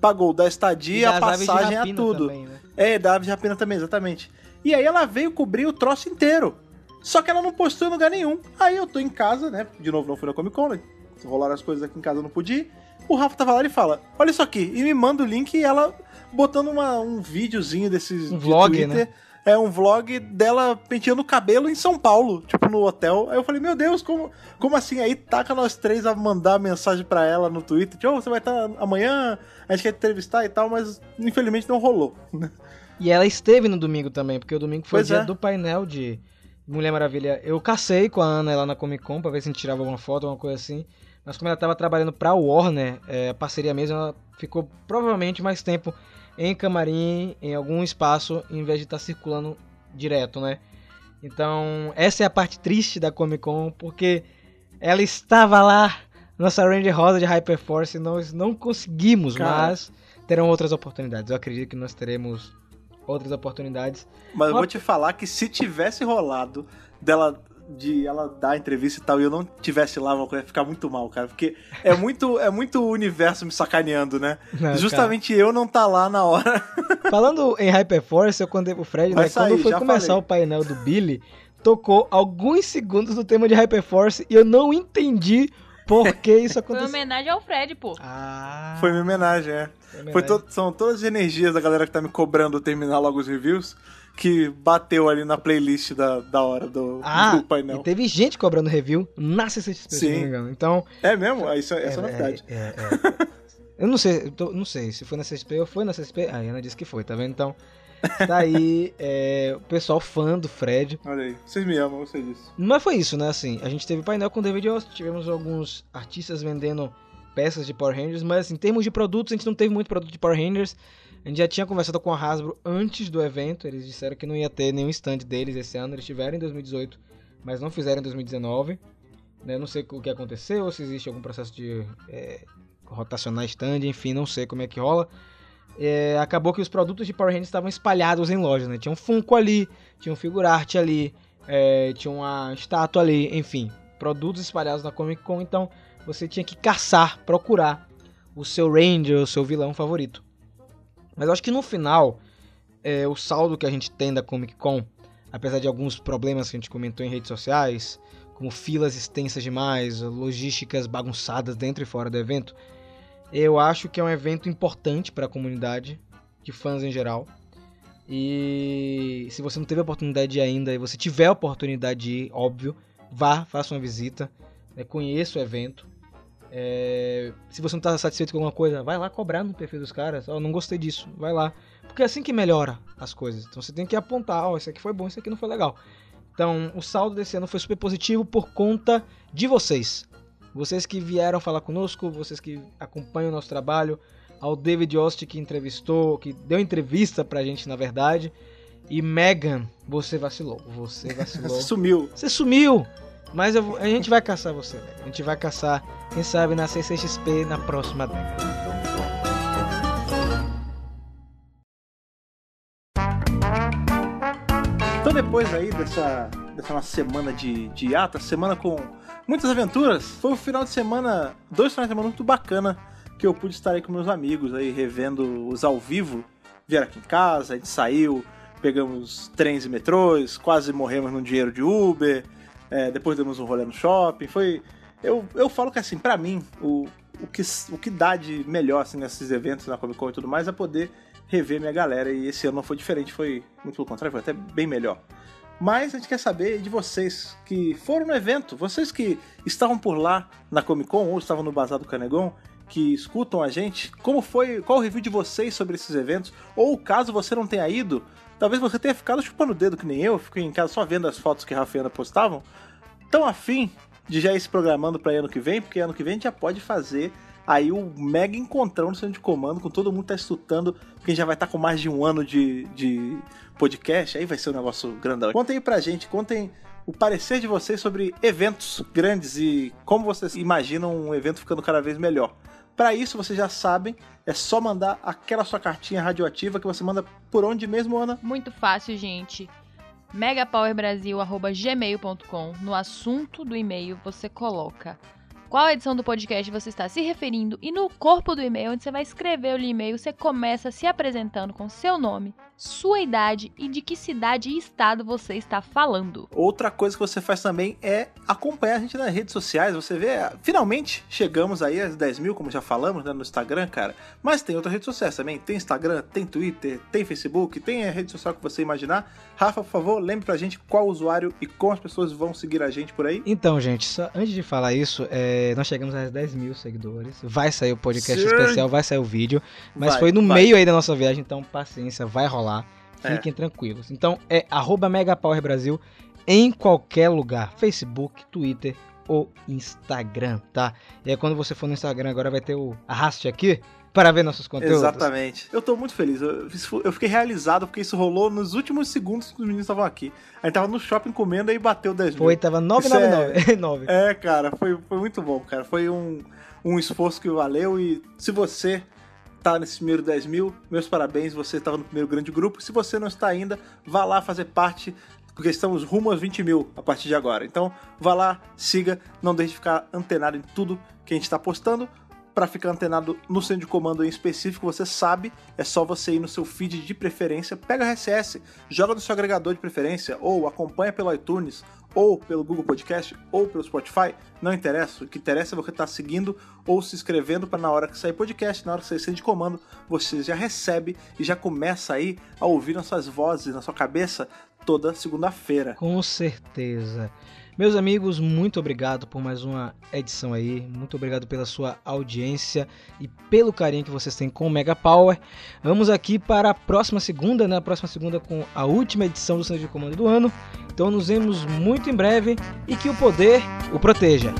Speaker 2: Pagou da estadia, a passagem, a tudo.
Speaker 1: também, né?
Speaker 2: É, da Aves de Rapina também, exatamente. E aí ela veio cobrir o troço inteiro. Só que ela não postou em lugar nenhum. Aí eu tô em casa, né? De novo, não fui na Comic Con, né? Rolaram as coisas aqui em casa, eu não pude ir. O Rafa tava lá e fala: Olha isso aqui. E me manda o link e ela botando uma, um videozinho desses.
Speaker 1: Um
Speaker 2: de
Speaker 1: vlog,
Speaker 2: Twitter.
Speaker 1: né?
Speaker 2: É um vlog dela penteando o cabelo em São Paulo, tipo no hotel. Aí eu falei, meu Deus, como, como assim? Aí taca nós três a mandar mensagem pra ela no Twitter, tipo, "Ô, você vai estar amanhã, a gente quer te entrevistar e tal, mas infelizmente não rolou.
Speaker 1: E ela esteve no domingo também, porque o domingo foi
Speaker 2: Pois
Speaker 1: dia
Speaker 2: é.
Speaker 1: do painel de Mulher Maravilha. Eu cacei com a Ana lá na Comic Con pra ver se a gente tirava alguma foto, alguma coisa assim. Mas como ela tava trabalhando pra Warner, é, parceria mesmo, ela ficou provavelmente mais tempo em camarim, em algum espaço, em vez de estar circulando direto, né? Então, essa é a parte triste da Comic Con, porque ela estava lá, nossa Ranger Rosa de Hyperforce, e nós não conseguimos,
Speaker 2: Cara.
Speaker 1: mas terão outras oportunidades. Eu acredito que nós teremos outras oportunidades.
Speaker 2: Mas eu
Speaker 1: Uma-
Speaker 2: vou te falar que se tivesse rolado dela de ela dar a entrevista e tal e eu não tivesse lá, eu ia ficar muito mal, cara, porque é muito é muito o universo me sacaneando, né?
Speaker 1: Não,
Speaker 2: Justamente eu não tá lá na hora.
Speaker 1: cara. Falando em Hyperforce, eu contei pro Fred,
Speaker 2: Vai
Speaker 1: né?
Speaker 2: sair,
Speaker 1: quando foi começar
Speaker 2: falei.
Speaker 1: o painel do Billy, tocou alguns segundos do tema de Hyperforce e eu não entendi Por que isso
Speaker 3: Foi
Speaker 1: aconteceu?
Speaker 3: homenagem ao Fred, pô.
Speaker 1: Ah,
Speaker 2: Foi minha homenagem, é.
Speaker 1: foi
Speaker 2: Foi
Speaker 1: homenagem.
Speaker 2: to- são todas as energias da galera que tá me cobrando terminar logo os reviews que bateu ali na playlist da, da hora do,
Speaker 1: Ah,
Speaker 2: do painel.
Speaker 1: e teve gente cobrando review na CCXP, se não me engano. Então,
Speaker 2: É mesmo? Ah, Isso, é- essa é, a novidade.
Speaker 1: é, é, é. Eu não sei, eu tô- não sei se foi na CCXP ou foi na CCXP. Ah, a Ana disse que foi, tá vendo? Então, tá aí é, o pessoal fã do Fred.
Speaker 2: Olha aí. Vocês me amam, eu sei disso.
Speaker 1: Mas foi isso, né? Assim, a gente teve painel com o David Yost, tivemos alguns artistas vendendo peças de Power Rangers, mas em termos de produtos, a gente não teve muito produto de Power Rangers. A gente já tinha conversado com a Hasbro antes do evento, eles disseram que não ia ter nenhum stand deles esse ano, eles tiveram em 2018, mas não fizeram em 2019. Né? Não sei o que aconteceu, se existe algum processo de é, rotacionar stand, enfim, não sei como é que rola. É, acabou que os produtos de Power Rangers estavam espalhados em lojas, né? Tinha um Funko ali, tinha um figurarte ali, é, tinha uma estátua ali, enfim, produtos espalhados na Comic Con, então você tinha que caçar, procurar o seu Ranger, o seu vilão favorito. Mas acho que no final, é, o saldo que a gente tem da Comic Con, apesar de alguns problemas que a gente comentou em redes sociais, como filas extensas demais, logísticas bagunçadas dentro e fora do evento, eu acho que é um evento importante para a comunidade de fãs em geral. E se você não teve a oportunidade ainda e você tiver a oportunidade de ir, óbvio, vá, faça uma visita, né, conheça o evento. É, se você não está satisfeito com alguma coisa, vai lá cobrar no perfil dos caras. Ó, não gostei disso, vai lá. Porque é assim que melhora as coisas. Então você tem que apontar, ó, isso aqui foi bom, isso aqui não foi legal. Então o saldo desse ano foi super positivo por conta de vocês. Vocês que vieram falar conosco, vocês que acompanham o nosso trabalho, ao David Ost que entrevistou, que deu entrevista pra gente na verdade. E Megan, você vacilou. Você vacilou.
Speaker 2: Você sumiu.
Speaker 1: Você sumiu! Mas eu a gente vai caçar você, velho. A gente vai caçar, quem sabe, na CCXP na próxima década.
Speaker 2: Então depois aí dessa, dessa nossa semana de, de hiato, semana com muitas aventuras, foi um final de semana, dois finais de semana muito bacana, que eu pude estar aí com meus amigos aí, revendo os ao vivo. Vieram aqui em casa, a gente saiu, pegamos trens e metrôs, quase morremos num dinheiro de Uber, é, depois demos um rolê no shopping, foi... Eu, eu falo que assim, pra mim, o, o, que, o que dá de melhor assim, nesses eventos na Comic Con e tudo mais é poder rever minha galera. E esse ano não foi diferente, foi muito pelo contrário, foi até bem melhor. Mas a gente quer saber de vocês que foram no evento, vocês que estavam por lá na Comic Con ou estavam no Bazar do Canegon, que escutam a gente, como foi, qual o review de vocês sobre esses eventos? Ou caso você não tenha ido, talvez você tenha ficado chupando o dedo que nem eu, fiquei em casa só vendo as fotos que Rafa e Ana postavam. Tão afim de já ir se programando para ano que vem, porque ano que vem a gente já pode fazer aí o mega encontrão no centro de comando, com todo mundo tá a gente já vai estar com mais de um ano de, de podcast, aí vai ser um negócio grandão. Contem aí pra gente, contem o parecer de vocês sobre eventos grandes e como vocês imaginam um evento ficando cada vez melhor. Para isso, vocês já sabem, é só mandar aquela sua cartinha radioativa que você manda por onde mesmo, Ana?
Speaker 3: Muito fácil, gente. megapowerbrasil.gmail.com No assunto do e-mail você coloca qual edição do podcast você está se referindo e no corpo do e-mail, onde você vai escrever o e-mail, você começa se apresentando com seu nome, sua idade e de que cidade e estado você está falando.
Speaker 2: Outra coisa que você faz também é acompanhar a gente nas redes sociais. Você vê, finalmente chegamos aí às 10 mil, como já falamos, né, no Instagram, cara. Mas tem outras redes sociais também. Tem Instagram, tem Twitter, tem Facebook, tem a rede social que você imaginar. Rafa, por favor, lembre pra gente qual usuário e como as pessoas vão seguir a gente por aí.
Speaker 1: Então, gente, só antes de falar isso, é, nós chegamos a 10 mil seguidores. Vai sair o podcast
Speaker 2: Sim.
Speaker 1: especial, vai sair o vídeo. Mas
Speaker 2: Vai,
Speaker 1: foi no
Speaker 2: vai.
Speaker 1: meio aí da nossa viagem, então paciência, vai rolar.
Speaker 2: É.
Speaker 1: Fiquem tranquilos. Então é arroba Megapower Brasil em qualquer lugar. Facebook, Twitter ou Instagram, tá? E aí quando você for no Instagram agora vai ter o arraste aqui para ver nossos conteúdos.
Speaker 2: Exatamente. Eu tô muito feliz. Eu, eu fiquei realizado porque isso rolou nos últimos segundos que os meninos estavam aqui. A gente tava no shopping comendo e bateu 10 mil.
Speaker 1: Foi, tava 999. 9.
Speaker 2: É, cara, foi, foi muito bom, cara. Foi um, um esforço que valeu e se você tá nesse primeiro 10 mil, meus parabéns, você estava no primeiro grande grupo. Se você não está ainda, vá lá fazer parte, porque estamos rumo aos 20 mil a partir de agora. Então, vá lá, siga, não deixe de ficar antenado em tudo que a gente está postando. Para ficar antenado no centro de comando em específico, você sabe, é só você ir no seu feed de preferência, pega o RSS, joga no seu agregador de preferência, ou acompanha pelo iTunes, ou pelo Google Podcast ou pelo Spotify, não interessa. O que interessa é você estar seguindo ou se inscrevendo para na hora que sair podcast, na hora que sair de comando, você já recebe e já começa aí a ouvir nossas vozes na sua cabeça toda segunda-feira.
Speaker 1: Com certeza. Meus amigos, muito obrigado por mais uma edição aí. Muito obrigado pela sua audiência e pelo carinho que vocês têm com o Mega Power. Vamos aqui para a próxima segunda, né? A próxima segunda com a última edição do Centro de Comando do ano. Então nos vemos muito em breve e que o poder o proteja.